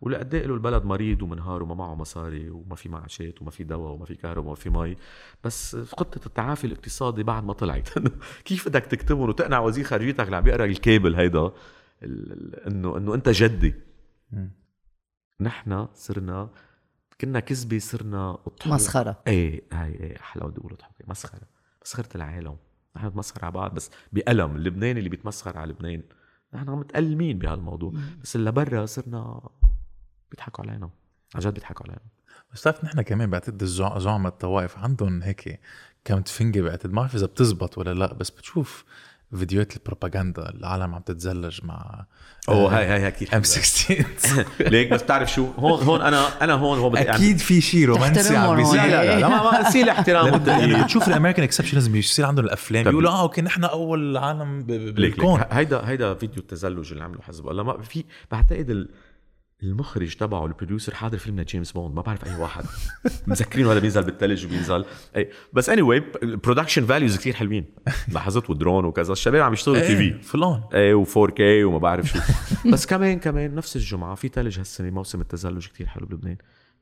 ولقد له البلد مريض ومنهار وما معه مصاري وما في معاشات وما في دواء وما في كهرباء وما في مي. بس خطة التعافي الاقتصادي بعد ما طلعت. كيف بدك تكتبهم وتقنع وزير خارجيتك اللي عم بيقرأ الكابل هيدا؟ انه إنه أنت جدي. نحن صرنا كنا كذبه صرنا اضحك مسخرة. إيه هاي إيه أحلى بدي أقول اضحك مسخرة. مسخرة العالم. نحن بنتمسخر على بعض بس بألم. اللبناني اللي بيتمسخر على لبنان. نحن متألمين بهالموضوع. بس اللي برا صرنا بيضحكوا علينا. عن جد بيضحكوا علينا. بس بتعرف نحن كمان بعتقد زعماء الطوائف عندهم هيك كم تفنجة بعتقد. ما بعرف إذا بتزبط ولا لا بس بتشوف فيديوهات البروباغندا العالم عم تتزلج مع أوه هاي هاي هاي كثير M16 ليك بس بتعرف شو؟ هون هون أنا أنا هون هون بدي أكيد في شيء رومانسي عم. بيصير. لا لا لا, ما ما سيل احترام لما والتقدير. بتشوف ال American exceptionalism بيصير عندهم الأفلام بيقولوا آه okay نحن أول عالم بالكون. هيدا هيدا فيديو التزلج اللي عمله حزب الله. ما في بعتقد المخرج تبعه ال producer حاضر فيلم جيمس بوند ما بعرف أي واحد. مذكرينه هذا بينزل بالثلج وبينزل. أي بس anyway ال production values كثير حلوين. لاحظت؟ ودرون وكذا. الشباب عم يشتغلوا TV. فلان. إيه و4 K وما بعرف شو. بس كمان كمان نفس الجمعة في ثلج هالسنة موسم التزلج كتير حلو بلبنان.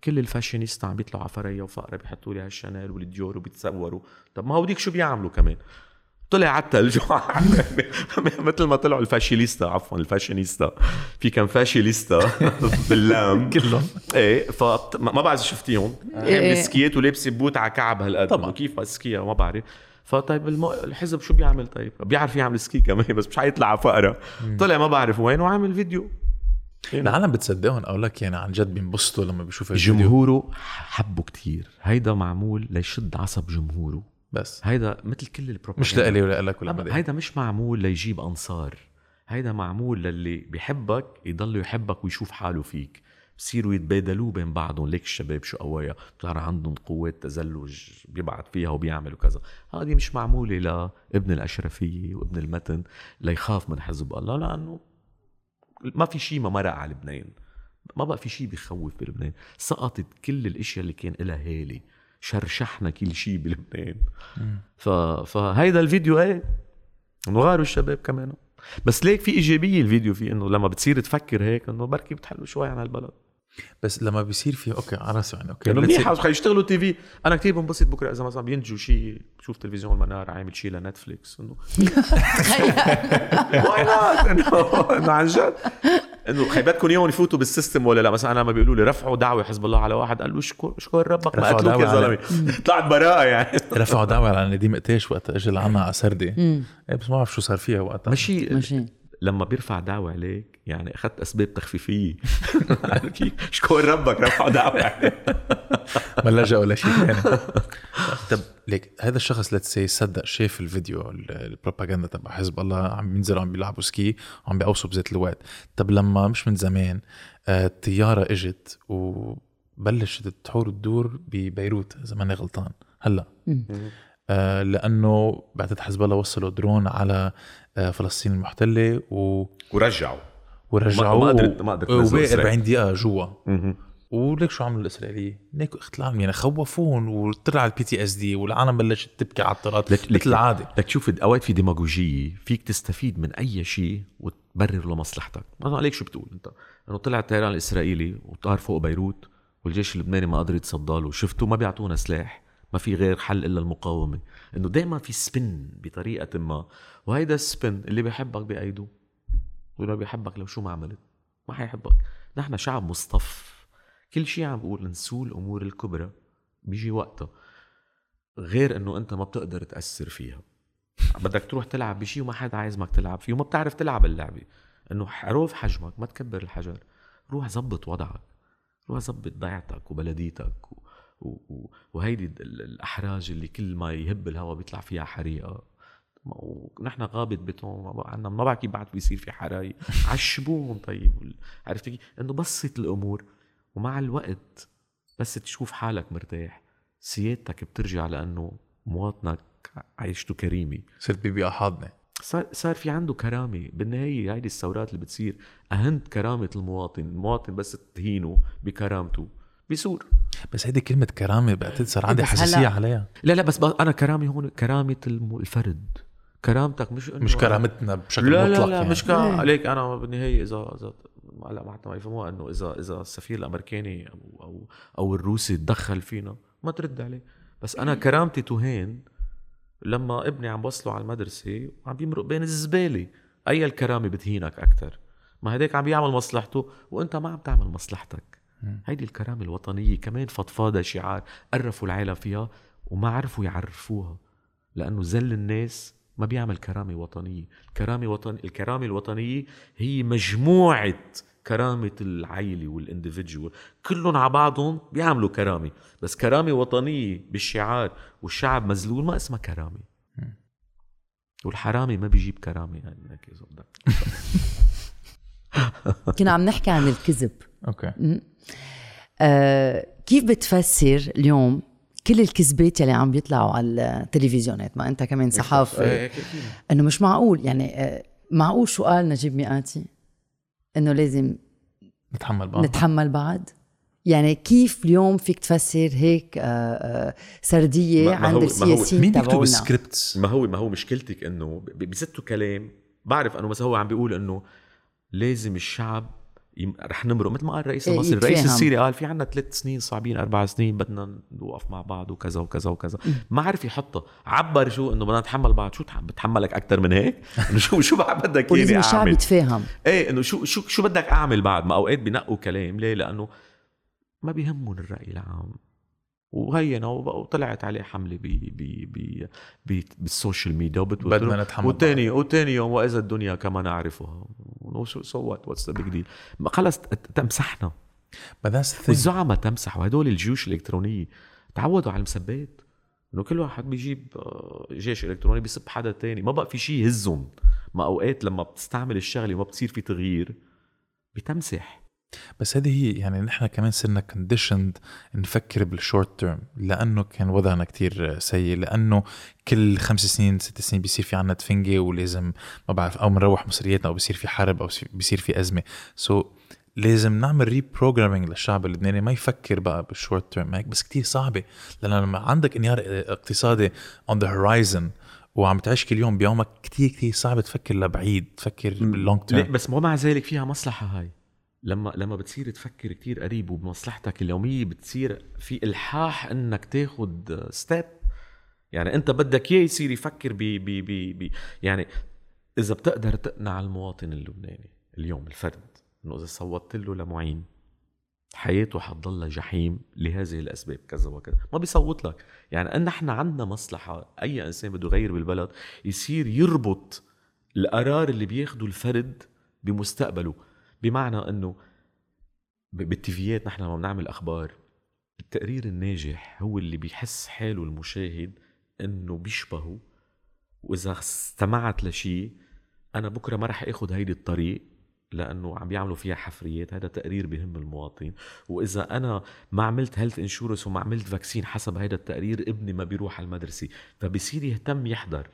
كل الفاشينيستا عم بيطلعوا على فريا وفقرا بيحطوا لي هالشانيل والديور وبيتصوروا. طب ما هوديك شو بيعملوا كمان؟ طلع على الثلج مثل ما طلعوا ال fashilista عفوا الفاشينيستا. في كان fashilista باللام. كلهم. إيه فما بعرف شفتيهم. إيه. حامل سكيت ولابسه بوت على كعب هالقد. طبعاً. كيف سكيها ما بعرف. فطيب الم... الحزب شو بيعمل؟ طيب بيعرف يعمل سكي كمان بس مش حيطلع على فقرة. طلع ما بعرف وين وعامل فيديو. العالم بتصدقهم أو لك يعني عن جد بينبسطوا لما بيشوفوا الفيديو. جمهوره حبه كتير. هيدا معمول ليشد عصب جمهوره. بس. هيدا مثل كل البروباغندا. مش لإلي ولا لك ولا بدي. هيدا مش معمول ليجيب أنصار. هيدا معمول للي بيحبك يضل يحبك ويشوف حاله فيك. بصيروا يتبادلوه بين بعضهم. ليك الشباب شو قوايا؟ بتعرف عندهم قوات تزلج بيبعت فيها وبيعمل وكذا. هذه مش معمولة لابن الأشرفية وابن المتن ليخاف من حزب الله لأنه ما في شيء ما مرق على لبنان. ما بقى في شيء بيخوف بلبنان. سقطت كل الأشياء اللي كان لها هالة. شرشحنا كل شيء بلبنان. ف... فهيدا الفيديو إيه انه غاروا الشباب كمان. بس ليك في إيجابية الفيديو فيه إنه لما بتصير تفكر هيك إنه بركي بتحلوا شوي عن هالبلد. بس لما بيصير في okay على راسي يعني okay say- منيح خلي يشتغلوا TV. أنا كثير بنبسط بكرة إذا مثلا بينتجوا شيء بشوف تلفزيون المنار عامل شيء ل Netflix إنه why not إنه عن جد. إنه خيي بدكم اياهم يفوتوا بال system ولا لا؟ مثلا أنا لما بيقولوا لي رفعوا دعوى حزب الله على واحد قال له شكر شكر ربك ما قتلوك يا زلمة. طلعت براءة يعني. رفعوا دعوى على نديم قطيش وقت اجى لعنا على سردة. إيه بس ما بعرف شو صار فيها وقتها. ماشي ماشي لما بيرفع دعوى عليك يعني أخذت أسباب تخفيفية؟ شكر ربك رفعوا دعوى عليك ما لجأوا لشيء ثاني. طب ليك هذا الشخص let's see صدق شاف الفيديو ال- البروباغندا تبع حزب الله عم بينزلوا عم بيلعبوا ski وعم بيقوصوا بذات الوقت طب لما مش من زمان آه، الطيارة إجت وبلشت تحور تدور ببيروت إذا ماني غلطان. هلأ. آه لأنه بعتت حزب الله وصلوا درون على آه فلسطين المحتلة و... ورجعوا. ورجعوه. ما قدرت- ما قدرت وباقي إسرائيل. 40 دقيقة جوا. وليك شو عملوا الاسرائيليه؟ هيك اختلال يعني خوفون وطلع ال PTSD والعالم بلشت تبكي على الطرقات. مثل العادة. لك تشوف أوقات في ديماغوجية فيك تستفيد من أي شيء وتبرر لمصلحتك. مثلا عليك شو بتقول أنت. إنه طلع الطيران الإسرائيلي وطار فوق بيروت والجيش اللبناني ما قدر يتصدى له. شفتوا؟ ما بيعطونا سلاح. ما في غير حل إلا المقاومة. إنه دائما في spin بطريقة ما. وهيدا السبن اللي بيحبك بأيده. واللي بيحبك لو شو ما عملت؟ ما حيحبك. نحن شعب مصطف. كل شيء عم بقول نسول الأمور الكبرى بيجي وقتها. غير إنه أنت ما بتقدر تأثر فيها. بدك تروح تلعب بشيء وما حدا عايزك تلعب فيه وما بتعرف تلعب اللعبة. إنه حروف حجمك ما تكبر الحجر. روح زبط وضعك. روح زبط ضيعتك وبلديتك و... و... و... وهيدي ال- الأحراج اللي كل ما يهب الهواء بيطلع فيها حريقة. ونحن غابة بقى عنا ما بعرف بعد بيصير في حرايق. عشبوهم طيب عرفت كيف؟ إنه بسط الأمور. ومع الوقت بس تشوف حالك مرتاح. سيادتك بترجع لأنه مواطنك عيشته كريمة. صرت بيبيع حاضنه صار صار في عنده كرامة. بالنهاية هيدي الثورات اللي بتصير أهنت كرامة المواطن. المواطن بس تهينه بكرامته. بيصور بس هيدي كلمة كرامة بقت صار عندي هلأ- عليها. لا لا بس أنا كرامة هون كرامة الم- الفرد. كرامتك مش إنه مش كرامتنا بشكل لا مطلق لا لا يعني. مش كا عليك أنا بالنهاية اذا اذا هلا ما حتى ما يفهموها إنه اذا إذا السفير الأمريكاني أو أو أو الروسي تدخل فينا ما ترد عليه. بس أنا كرامتي تهان لما ابني عم بوصله على المدرسة وعم بيمرق بين الزبالة. أي الكرامة بتهينك أكثر ما هداك عم بيعمل مصلحته وأنت ما عم تعمل مصلحتك. هيدي الكرامة الوطنية كمان فضفاضة شعار عرفوا العالم فيها وما عرفوا يعرفوها لأنه زل الناس ما بيعمل كرامة وطنية. الكرامه وطن الكرامة الوطنية هي مجموعة كرامة العيلة والانديفيدجوال كلهم على بعضهم بيعملوا كرامة. بس كرامة وطنية بالشعار والشعب مذلول ما اسمها كرامة. والحرامي ما بيجيب كرامة يعني. كنا عم نحكي عن الكذب. okay. آه كيف بتفسر اليوم كل الكذبات يلي عم بيطلعوا على التلفزيونات ما أنت كمان صحافي إيه، إنه مش معقول يعني آه، معقول شو قال نجيب ميقاتي؟ إنه لازم نتحمل بعض. نتحمل بعض؟ يعني كيف اليوم فيك تفسر هيك آه، آه، سردية عند هو- ما هو- السياسيين مين بيكتب تبعونا؟ ال scripts؟ ما هو ما هو مشكلتك إنه بزتوا كلام. بعرف إنه مثلا هو عم بيقول إنه لازم الشعب رح نمرق مثل ما قال الرئيس إيه، المصري. الرئيس. السيري قال في عنا ثلاث سنين صعبين أربع سنين بدنا نوقف مع بعض وكذا وكذا وكذا. ما عرف يحطها عبر شو إنه بدنا نتحمل بعض. شو تح- بتحملك أكثر من هيك؟ إنه شو شو بدك ولازم إياني الشعب أعمل؟ يتفاهم. إيه إنه شو شو شو بدك أعمل بعد؟ ما أوقات بنقوا كلام. ليه؟ لأنه ما بيهمهم الرأي العام. وهينا وطلعت عليه حملة ب ب ب ب بال social media بدنا نتحمل وتاني وتاني يوم وإذا الدنيا كما نعرفها so what what's the big deal خلص تمسحنا. والزعماء تمسح وهدول الجيوش الإلكترونية تعودوا على المسبات. إنه كل واحد بيجيب آه، جيش إلكتروني بيسب حدا تاني. ما بقى في شيء يهزهم. ما أوقات لما بتستعمل الشغلة وما بتصير في تغيير بتمسح. بس هذه هي يعني نحن كمان صرنا conditioned نفكر بال short term لأنه كان وضعنا كتير سيء لأنه كل خمس سنين ست سنين بيصير في عنا تفنجة ولازم ما بعرف أو بنروح مصرياتنا أو بيصير في حرب أو بيصير في أزمة. so so, لازم نعمل reprogramming للشعب اللبناني ما يفكر بقى بال short term هيك بس كتير صعبة. لأنه لما عندك انهيار اقتصادي on the horizon وعم تعيش كل يوم بيومك كتير كتير صعب تفكر لبعيد تفكر بال long term بس ومع ذلك فيها مصلحة هاي. لما لما بتصير تفكر كتير قريب وبمصلحتك اليومية بتصير في إلحاح إنك تاخد ستيب يعني أنت بدك إياه يصير يفكر ب ب ب يعني إذا بتقدر تقنع المواطن اللبناني اليوم الفرد إنه إذا صوتت له لمعين حياته حتضل جحيم لهذه الأسباب كذا وكذا. ما بيصوت لك. يعني أن إحنا عندنا مصلحة أي إنسان بده يغير بالبلد يصير يربط القرار اللي بياخده الفرد بمستقبله. بمعنى إنه بالتيفيات نحن لما بنعمل أخبار التقرير الناجح هو اللي بيحس حاله المشاهد إنه بيشبهه وإذا استمعت لشيء أنا بكرة ما رح اخذ هيدي الطريق لأنه عم بيعملوا فيها حفريات هذا تقرير بهم المواطن وإذا أنا ما عملت health insurance وما عملت vaccine حسب هيدا التقرير ابني ما بيروح على المدرسة. فبصير يهتم يحضر.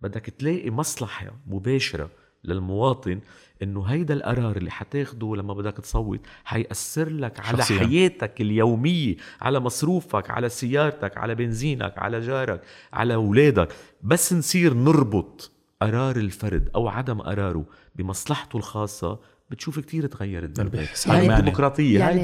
بدك تلاقي مصلحة مباشرة للمواطن إنه هيدا القرار اللي حتاخده لما بدك تصوت حيأثر لك على شخصياً. حياتك اليومية على مصروفك على سيارتك على بنزينك على جارك على أولادك بس نصير نربط قرار الفرد أو عدم قراره بمصلحته الخاصة بتشوف كتير تغيرت يعني بالبلد. بيحس هاي هاي يعني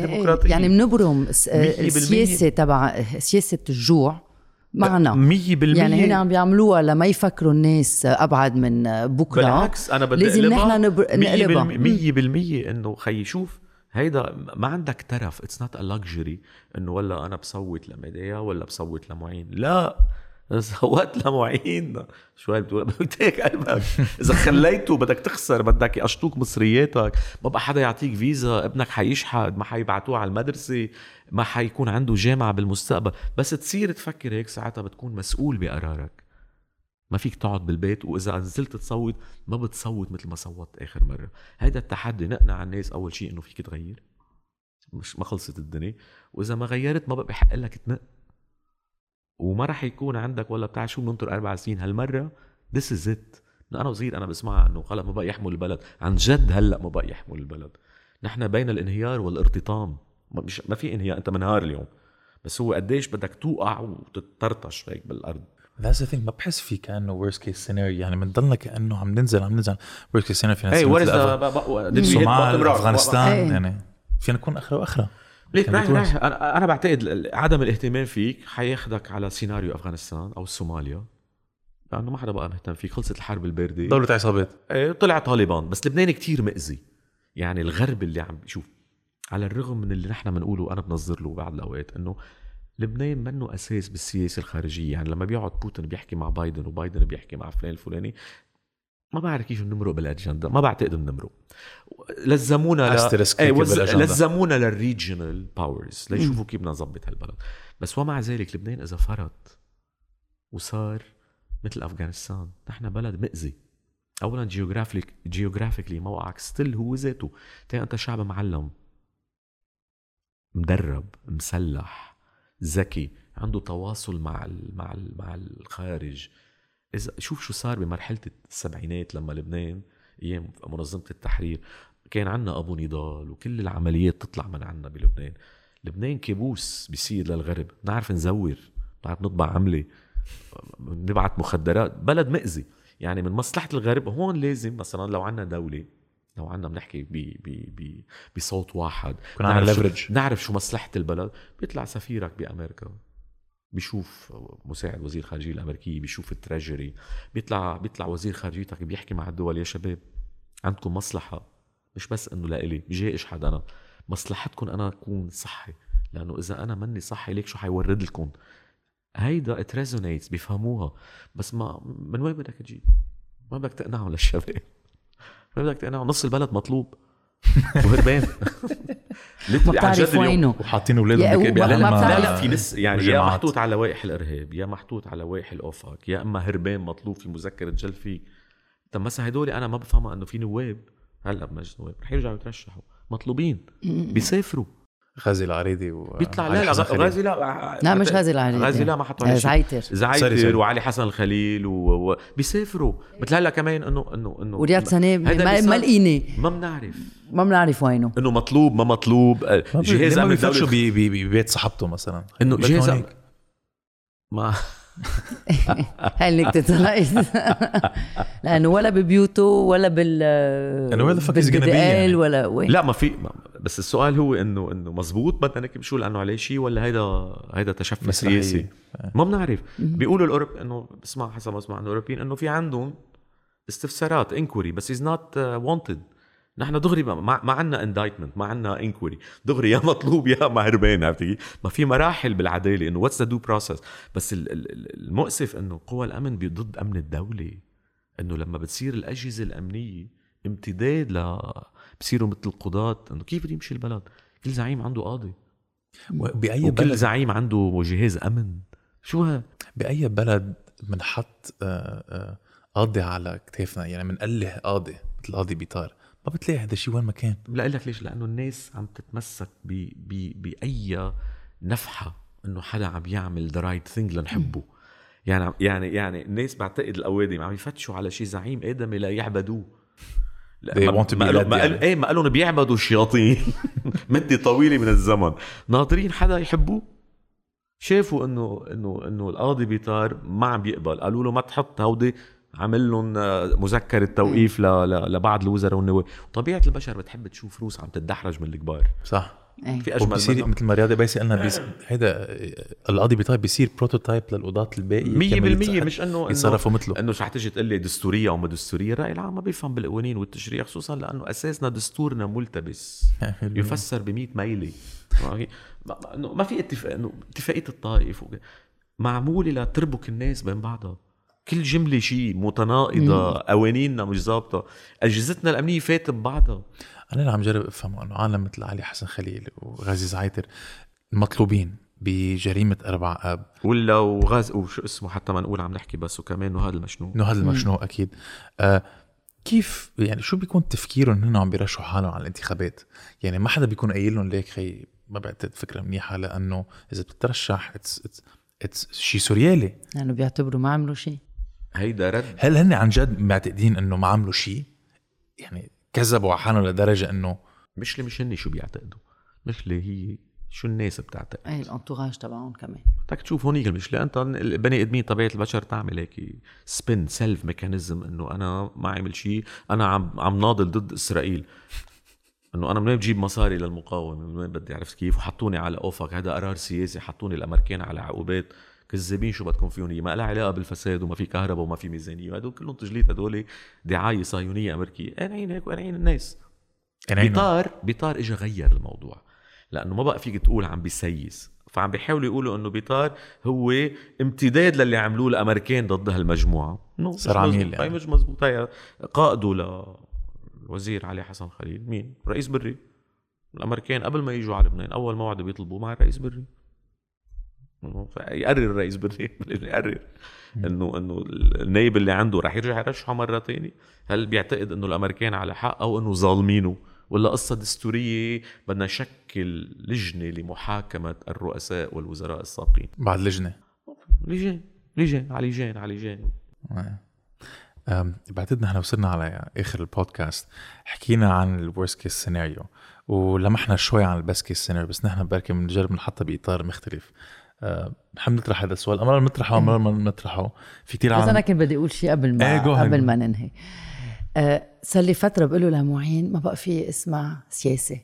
الديمقراطية يعني بنبرم. السياسة تبع سياسة الجوع معنا مية بالمية. يعني هنا عم بيعملوها لما يفكروا الناس أبعد من بكرة. بالعكس أنا بدي لازم نحن نبر- نقلبها. بالمية- مية بالمية إنه خيي شوف هيدا ما عندك ترف. اتس نوت ا لكجري إنه ولا أنا بصوت لميديا ولا بصوت لمعين. لا. صوت لمعين. شو بتقول بتاك قلبك. إذا خليته بدك تخسر بدك يقشطوك مصرياتك. ما بقى حدا يعطيك فيزا ابنك حيشحد ما حيبعتوه على المدرسة ما حيكون عنده جامعة بالمستقبل. بس تصير تفكر هيك ساعتها بتكون مسؤول بقرارك. ما فيك تقعد بالبيت وإذا نزلت تصوت ما بتصوت مثل ما صوت آخر مرة. هيدا التحدي نقنع الناس أول شيء إنه فيك تغير. مش ما خلصت الدنيا. وإذا ما غيرت ما بقى بحق لك تنق وما راح يكون عندك ولا بتاع شو بننطر أربع سنين. هالمرة this is it أنا وصغير أنا بسمعها إنه خلص ما بقى يحمل البلد. عن جد هلأ ما بقى يحمل البلد. نحن بين الانهيار والارتطام. ما, مش ما في انهيار. أنت منهار اليوم. بس هو قديش بدك توقع وتتطرطش هيك بالأرض. That's the thing. ما بحس في كأنه worst case scenario. يعني بنضلنا كأنه عم ننزل عم ننزل. worst case scenario فينا worse مثل أف- الصومال أفغانستان إيه. يعني. فينا نكون أخرة وأخرة. ليك رايح. رايح. أنا بعتقد عدم الاهتمام فيك حياخدك على سيناريو أفغانستان أو الصوماليا لأنه ما حدا بقى مهتم فيك. خلصت الحرب البارده دولة عصابات. إيه، طلع طالبان. بس لبنان كتير مأذي. يعني الغرب اللي عم شوف على الرغم من اللي نحن بنقوله وأنا بنظر له بعض الأوقات إنه لبنان منه أساس بالسياسة الخارجية. يعني لما بيقعد بوتين بيحكي مع بايدن وبايدن بيحكي مع فلان الفلاني ما بعرف كيف بنمرق بالأجندة ما بعتقد بنمرق. لزمونا إيه هيك وز... لزمونا لل regional powers ليشوفوا كيف بدنا نظبط هالبلد. بس ومع ذلك لبنان إذا فرط وصار مثل أفغانستان نحن بلد مأذي. اولا geographic geographically موقعك still هو ذاته. تاني أنت شعب معلم. مدرب مسلح ذكي عنده تواصل مع ال مع ال مع الخارج. إذا شوف شو صار بمرحلة السبعينات لما لبنان أيام منظمة التحرير كان عنا أبو نضال وكل العمليات تطلع من عنا بلبنان. لبنان كابوس بيصير للغرب بنعرف نزور بنعرف نطبع عملة نبعت مخدرات بلد مأذي. يعني من مصلحة الغرب هون لازم مثلا لو عنا دولة لو عنا بنحكي ب ب ب بصوت واحد نعرف شو-. نعرف شو مصلحة البلد بيطلع سفيرك بأمريكا. بيشوف مساعد وزير الخارجيه الأمريكية بيشوف التريجري بيطلع بيطلع وزير خارجيتك بيحكي مع الدول يا شباب عندكم مصلحة. مش بس إنه لإلي بجائش حدا أنا. مصلحتكم أنا أكون صحي لأنه إذا أنا مني صحي ليك شو حيورد لكم؟ هيدا it resonates بيفهموها. بس ما من وين بدك تجيب؟ ما بدك تقنعهم للشباب. ما بدك تقنعهم. نص البلد مطلوب. وهربان. ما بتعرف وينه وحاطين اولادهم ما- بتعرف. لا لا في ناس يعني يا. محطوط على لوائح الإرهاب يا محطوط على لوائح ال OFAC يا إما هربان مطلوب في مذكرة جلب. طب مثلا هدول أنا ما بفهمها إنه في نواب. هلأ بمجلس النواب رح يرجعوا يترشحوا. مطلوبين. بيسافروا. غازي العريدي و بيطلع لا لا. غازي لا لا مش غازي العريدي غازي لا ما حطوا آه، عليه شيء. زعيتر sorry، sorry. زعيتر وعلي حسن الخليل و... و... بيسافروا. مثل هلا كمان انه انه إنه ورياض هيدا ما ما لقيني ما بنعرف. ما بنعرف وينه. إنه مطلوب ما مطلوب. آه، جهاز امن بي- بي- ببيت صاحبته مثلا. إنه جهاز. ما هاي اللي كتتنقص لأنه ولا ببيوته ولا بال إنه where the fuck is he gonna be بالبدقال يعني؟ ولا وين. لا ما في ما بس السؤال هو إنه إنه مزبوط بدنا نكتب شو لأنه عليه شيء ولا هيدا هيدا تشفي. سياسي؟ ما بنعرف. بيقولوا الاوروب إنه بسمع حسب ما بسمع إنه الأوروبيين إنه في عندهم استفسارات inquiry بس is not wanted نحن دغري ما, ما عندنا indictment ما عندنا inquiry دغري يا مطلوب يا ما هربان عرفت كيف؟ ما في مراحل بالعدالة إنه what's the due process بس ال- ال- ال- المؤسف إنه قوى الأمن ضد أمن الدولة. إنه لما بتصير الأجهزة الأمنية امتداد ل بصيروا مثل القضاة. إنه كيف بده يمشي البلد؟ كل زعيم عنده قاضي. بأي وكل بلد؟ زعيم عنده جهاز أمن. شو ها؟ بأي بلد بنحط آه، آه، قاضي على كتافنا؟ يعني بنقله قاضي مثل قاضي بيطار. ما بتلاقي هذا الشيء وين ما كان. لا لك ليش؟ لأنه الناس عم تتمسك ب ب بأي نفحة إنه حدا عم يعمل the right thing لنحبه. يعني يعني يعني الناس بعتقد الأوادم عم يفتشوا على شي زعيم ادمي لا يعبدوه. لا، They ما- want to be ما قالوا- ما قال- يعني. إيه ما قالوا بيعبدوا الشياطين. مدة طويلة من الزمن. ناطرين حدا يحبوه؟ شافوا انه انه إنه القاضي بيطار ما عم بيقبل. قالوا له ما تحط هودي عمل لهم آه، مذكرة توقيف ل- ل- لبعض الوزراء والنواب. طبيعة البشر بتحب تشوف روس عم تتدحرج من الكبار. صح. إيه. في أجمل منها مثل ما رياضي بيسي قلنا بيس... هيدا القاضي بيطار بيصير prototype للقضاة الباقي مية كمان بالمية يتص- مش انه يتصرفوا مثله. إنه شو حتجي تقول لي دستورية أو ما دستورية؟ الرأي العام ما بيفهم بالقوانين والتشريع خصوصا لأنه أساسنا دستورنا ملتبس. يفسر ب 100 ميله ما- ما- إنه ما في اتفاق إنه اتفاقية الطائف معمولة لتربك الناس بين بعضها. كل جملة شيء متناقضة قوانيننا مش ظابطة. أجهزتنا الأمنية فاتت ببعضها أنا اللي عم جرب افهمه إنه عالم مثل علي حسن خليل وغازي زعيتر المطلوبين بجريمة أربع آب. ولا وغاز وشو اسمه حتى ما نقول عم نحكي بس وكمان وهذا المشنوق. هذا المشنوق أكيد. آه كيف يعني شو بيكون تفكيرهم انهم عم بيرشحوا حالهم على الانتخابات؟ يعني ما حدا بيكون قايل لهم ليك خي ما بعتقد فكرة منيحة لأنه إذا بتترشح it's it's it's شيء سوريالي لأنه بيعتبروا ما عملوا شيء. هيدا رد. هل هن عن جد معتقدين إنه ما عملوا شيء يعني كذبوا على حالهم لدرجة إنه مش اللي مش هني شو بيعتقدوا. مش اللي هي شو الناس بتعتقد. أي ال entourage تبعهم كمان. بدك تشوف هونيك المشكلة. أنت البني آدمين طبيعة البشر تعمل هيك spin self mechanism إنه أنا ما عمل شيء أنا عم عم ناضل ضد إسرائيل. إنه أنا من وين بجيب مصاري للمقاومة؟ من وين بدي؟ عرفت كيف؟ وحطوني على OFAC هذا قرار سياسي. حطوني الأمريكان على عقوبات. كذابين شو بدكم فيهم؟ إياه؟ ما لها علاقة بالفساد وما في كهرباء وما في ميزانية. هدول كلهم تجليط هدول دعاية صهيونية أمريكية. أنا عين هيك؟ وأنا عين الناس بيطار بيطار اجى غير الموضوع. لأنه ما بقى فيك تقول عم بيسيس. فعم بيحاولوا يقولوا إنه بيطار هو امتداد للي عملوه الأمريكان ضد هالمجموعة. إنه صار عميل. يعني. هي مش مزبوط. هي قائده للوزير علي حسن خليل. مين؟ رئيس بري. الأمريكان قبل ما يجوا على لبنان أول موعد بيطلبوه مع الرئيس بري. يقرر الرئيس بري يقرر انه إنه النايب اللي عنده رح يرجع يرشحه مرة تانية. هل بيعتقد إنه الأمريكان على حق أو إنه ظالمينه؟ ولا قصة دستورية بدنا نشكل لجنة لمحاكمة الرؤساء والوزراء السابقين؟ بعد لجنة. لجان لجان على لجان على لجان بعتقد نحن وصلنا على آخر البودكاست. حكينا عن ال worst case scenario ولمحنا شوي عن ال best case scenario بس نحن بركي بنجرب نحطها بإطار مختلف. أه، نحب نطرح هذا السؤال. امرار بنطرحه امرار ما بنطرحه. في كثير بس أنا عالم كنت بدي أقول شيء قبل ما إيه، ahead. قبل ما ننهي. آه، صار لي فترة بقول له لمعين ما بقى في اسمع سياسة.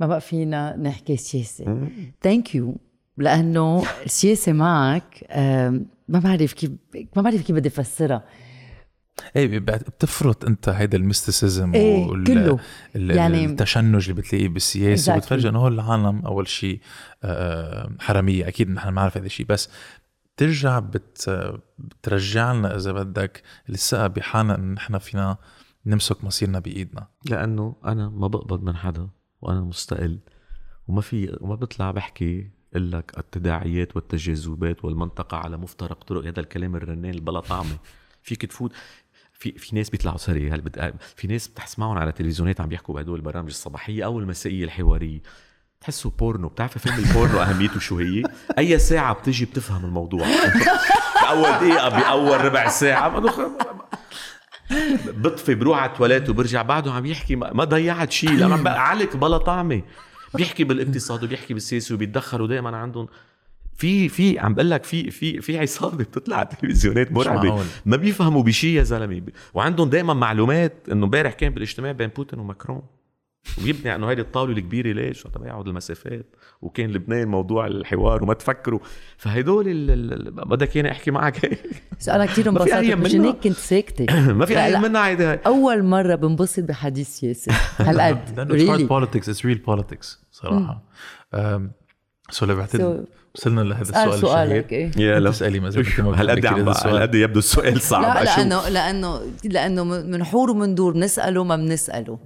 ما بقى فينا نحكي سياسة. thank you لأنه السياسة معك آه، ما بعرف كيف ما بعرف كيف بدي أفسرها. إيه بتفرط أنت هيدا ال mysticism إيه كله. يعني يعني التشنج اللي بتلاقيه بالسياسة Exactly. وبتفرجي إنه هول العالم أول شيء آه، حرامية. أكيد نحن بنعرف هذا الشيء بس بترجع بت بترجع لنا إذا بدك الثقة بحالنا إنه نحن فينا نمسك مصيرنا بإيدنا. لأنه أنا ما بقبض من حدا وأنا مستقل وما في وما بطلع بحكي لك التداعيات والتجاذبات والمنطقة على مفترق طرق. هذا الكلام الرنان البلا طعمه فيك تفوت. في في ناس بيطلعوا سوري هل بت... في ناس بتسمعهم على تلفزيونات عم بيحكوا بهدول البرامج الصباحية أو المسائية الحوارية. تحسوا بورنو بتعرف فيلم البورنو أهميته شو هي؟ أي ساعة بتجي بتفهم الموضوع. بأول دقيقة بأول ربع ساعة. بطفي بروح على التواليت وبرجع بعده عم يحكي. ما ضيعت شيء لما علك بلا طعمة. بيحكي بالإقتصاد وبيحكي بالسياسة وبيتدخلوا دائما عندهم في في عم بقول لك في في في عصابة بتطلع على التلفزيونات مرعبة. ما بيفهموا بشيء يا زلمة. وعندهم دائما معلومات إنه امبارح كان بالاجتماع بين بوتين وماكرون. وبيبني انه هيدي الطاولة الكبيرة ليش؟ تبعد المسافات. وكان لبنان موضوع الحوار وما تفكروا. فهدول ال- ال- بدك إياني أحكي معك. هيك بس أنا كثير انبسطت. مشان منها. هيك كنت ساكتة. ما في أي. منها هيدي هاي أول مرة بنبسط بحديث سياسي. هالقد. لأنه politics it's real politics صراحة. so اللي بعتقد وصلنا لهذا السؤال سؤالك الشهير إيه يا انت اسالي ما زلت هالقد عم. هالقد يبدو السؤال صعب لا أشوف. لأنه لأنه لأنه منحور ومندور بنسأله ما بنسأله.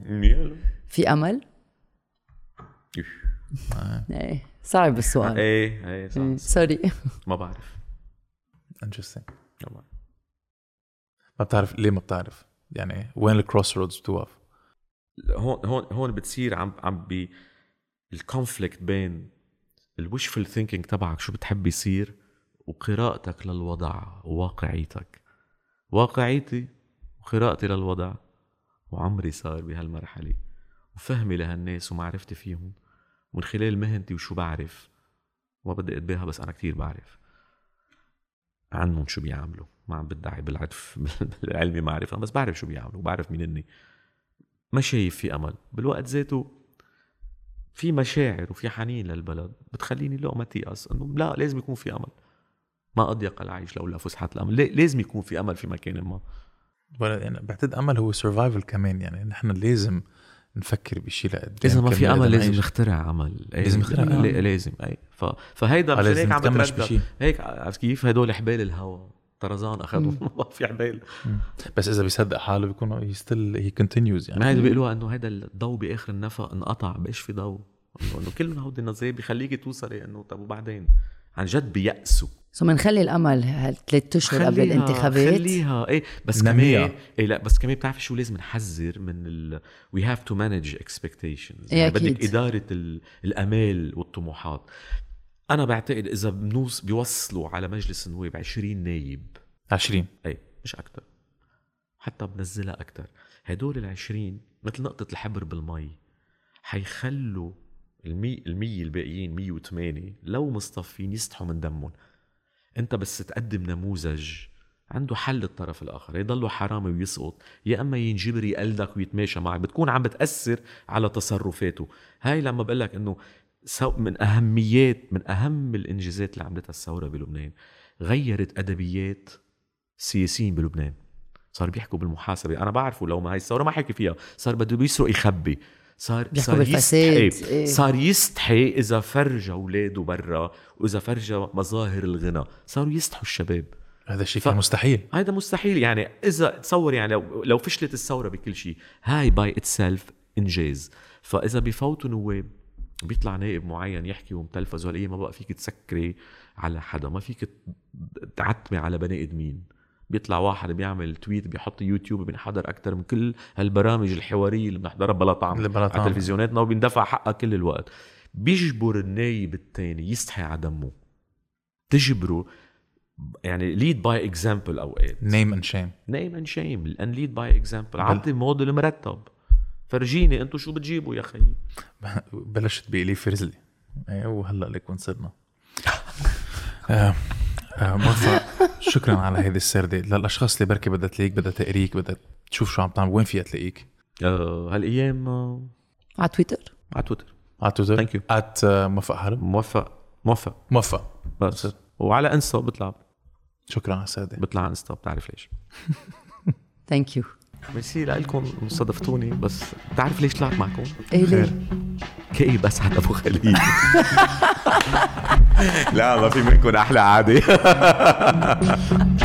في أمل؟ إيه صعب السؤال إيه إيه صح إيه، sorry ما بعرف Interesting. ما بعرف. ما بتعرف ليه ما بتعرف يعني وين ال crossroads بتوقف هون هون هون بتصير عم عم بي ال conflict بين ال wishful thinking تبعك شو بتحب يصير؟ وقراءتك للوضع وواقعيتك. واقعيتي وقراءتي للوضع. وعمري صار بهالمرحلة. وفهمي لهالناس ومعرفتي فيهم. من خلال مهنتي وشو بعرف. وما بدي أتباهى بس أنا كتير بعرف. عنهم شو بيعملوا. ما عم بدعي بالعرف بالعلمي معرفة بس بعرف شو بيعملوا. وبعرف مين اني ما شايف في أمل. بالوقت ذاته في مشاعر وفي حنين للبلد بتخليني لا ما تيأس إنه لا لازم يكون في أمل. ما أضيق العيش لولا فسحة الأمل. لازم يكون في أمل في مكان ما. ولا يعني بعتقد أمل هو سرفايفل كمان يعني نحن لازم نفكر بشيء لقدام إذا ما في أمل لازم. نخترع أمل. أي- لازم نخترع. لازم أي. ف... فهيدا لازم هيك عم بتردد هيك عرفت كيف؟ هدول حبال الهوا. طرزان أخذوا ما في حبال بس إذا بيصدق حاله بيكون هي still he continues يعني. ما هيدا بيقولوها إنه هيدا الضوء بآخر النفق انقطع بقاش في ضوء. إنه إنه كل هودي النظرية بيخليكي توصلي إنه طب وبعدين؟ عن جد بيأسوا. so بنخلي الأمل هالثلاث أشهر قبل الانتخابات؟ خليها. إيه بس. كمان إيه لا بس كمان بتعرفي شو لازم نحذر من ال we have to manage expectations إيه يعني أكيد. بدك إدارة ال... الأمال والطموحات. أنا بعتقد إذا بنوص بيوصلوا على مجلس النواب 20 نايب. 20 اي مش أكثر حتى بنزلها أكثر هدول ال 20 مثل نقطة الحبر بالمي حيخلوا المي المية الباقيين 108 لو مصطفين يستحوا من دمهم. أنت بس تقدم نموذج عنده حل الطرف الآخر. يضله حرامي ويسقط. يا أما ينجبر يقلدك ويتماشى معك. بتكون عم بتأثر على تصرفاته. هاي لما بقول لك إنه من أهميات من أهم الإنجازات اللي عملتها الثورة بلبنان غيرت أدبيات السياسيين بلبنان. صار بيحكوا بالمحاسبة. أنا بعرفه لو ما هاي الثورة ما حكي فيها. صار بده بيسرق يخبي. صار صار بالفساد، يستحي. إيه. صار يستحي إذا فرجى أولاده برا وإذا فرجى مظاهر الغنى. صاروا يستحوا الشباب. هذا الشيء ف- كان مستحيل. هذا مستحيل. يعني إذا تصور يعني لو, لو فشلت الثورة بكل شيء هاي باي اتسلف إنجاز. فإذا بفوتوا نواب بيطلع نائب معين يحكي ومتلفز وهالأيام ما بقى فيك تسكري على حدا ما فيك تعتمي على بني إدمين. بيطلع واحد بيعمل tweet بيحط يوتيوب بينحضر أكثر من كل هالبرامج الحوارية اللي بنحضرها بلا طعم اللي بلا طعم. على تلفزيوناتنا وبيندفع حقها كل الوقت. بيجبر النايب الثاني يستحي على دمه تجبره يعني lead by example أوقات. name and shame name and shame and lead by example عطي موديل مرتب. فرجيني أنتم شو بتجيبوا يا خيي؟ بلشت بإلي فرزلي. إيه وهلأ لك وين صرنا آه، آه، موفق شكرا على هذه السردة. للأشخاص اللي بركي بدها تلاقيك بدها تقريك بدها تشوف شو عم تعمل. وين فيها تلاقيك آه هالأيام آه على تويتر. على تويتر. على تويتر؟ Thank you. at موفق حرب موفق موفق موفق بس. وعلى إنستا بيطلع شكرا على السردة. بيطلع على إنستا بتعرف ليش. thank you merci لكم صادفتوني بس بتعرف ليش طلعت معكم؟ إيه ليه؟ كئيب اسعد أبو خليل لا ما في منكم أحلى عادي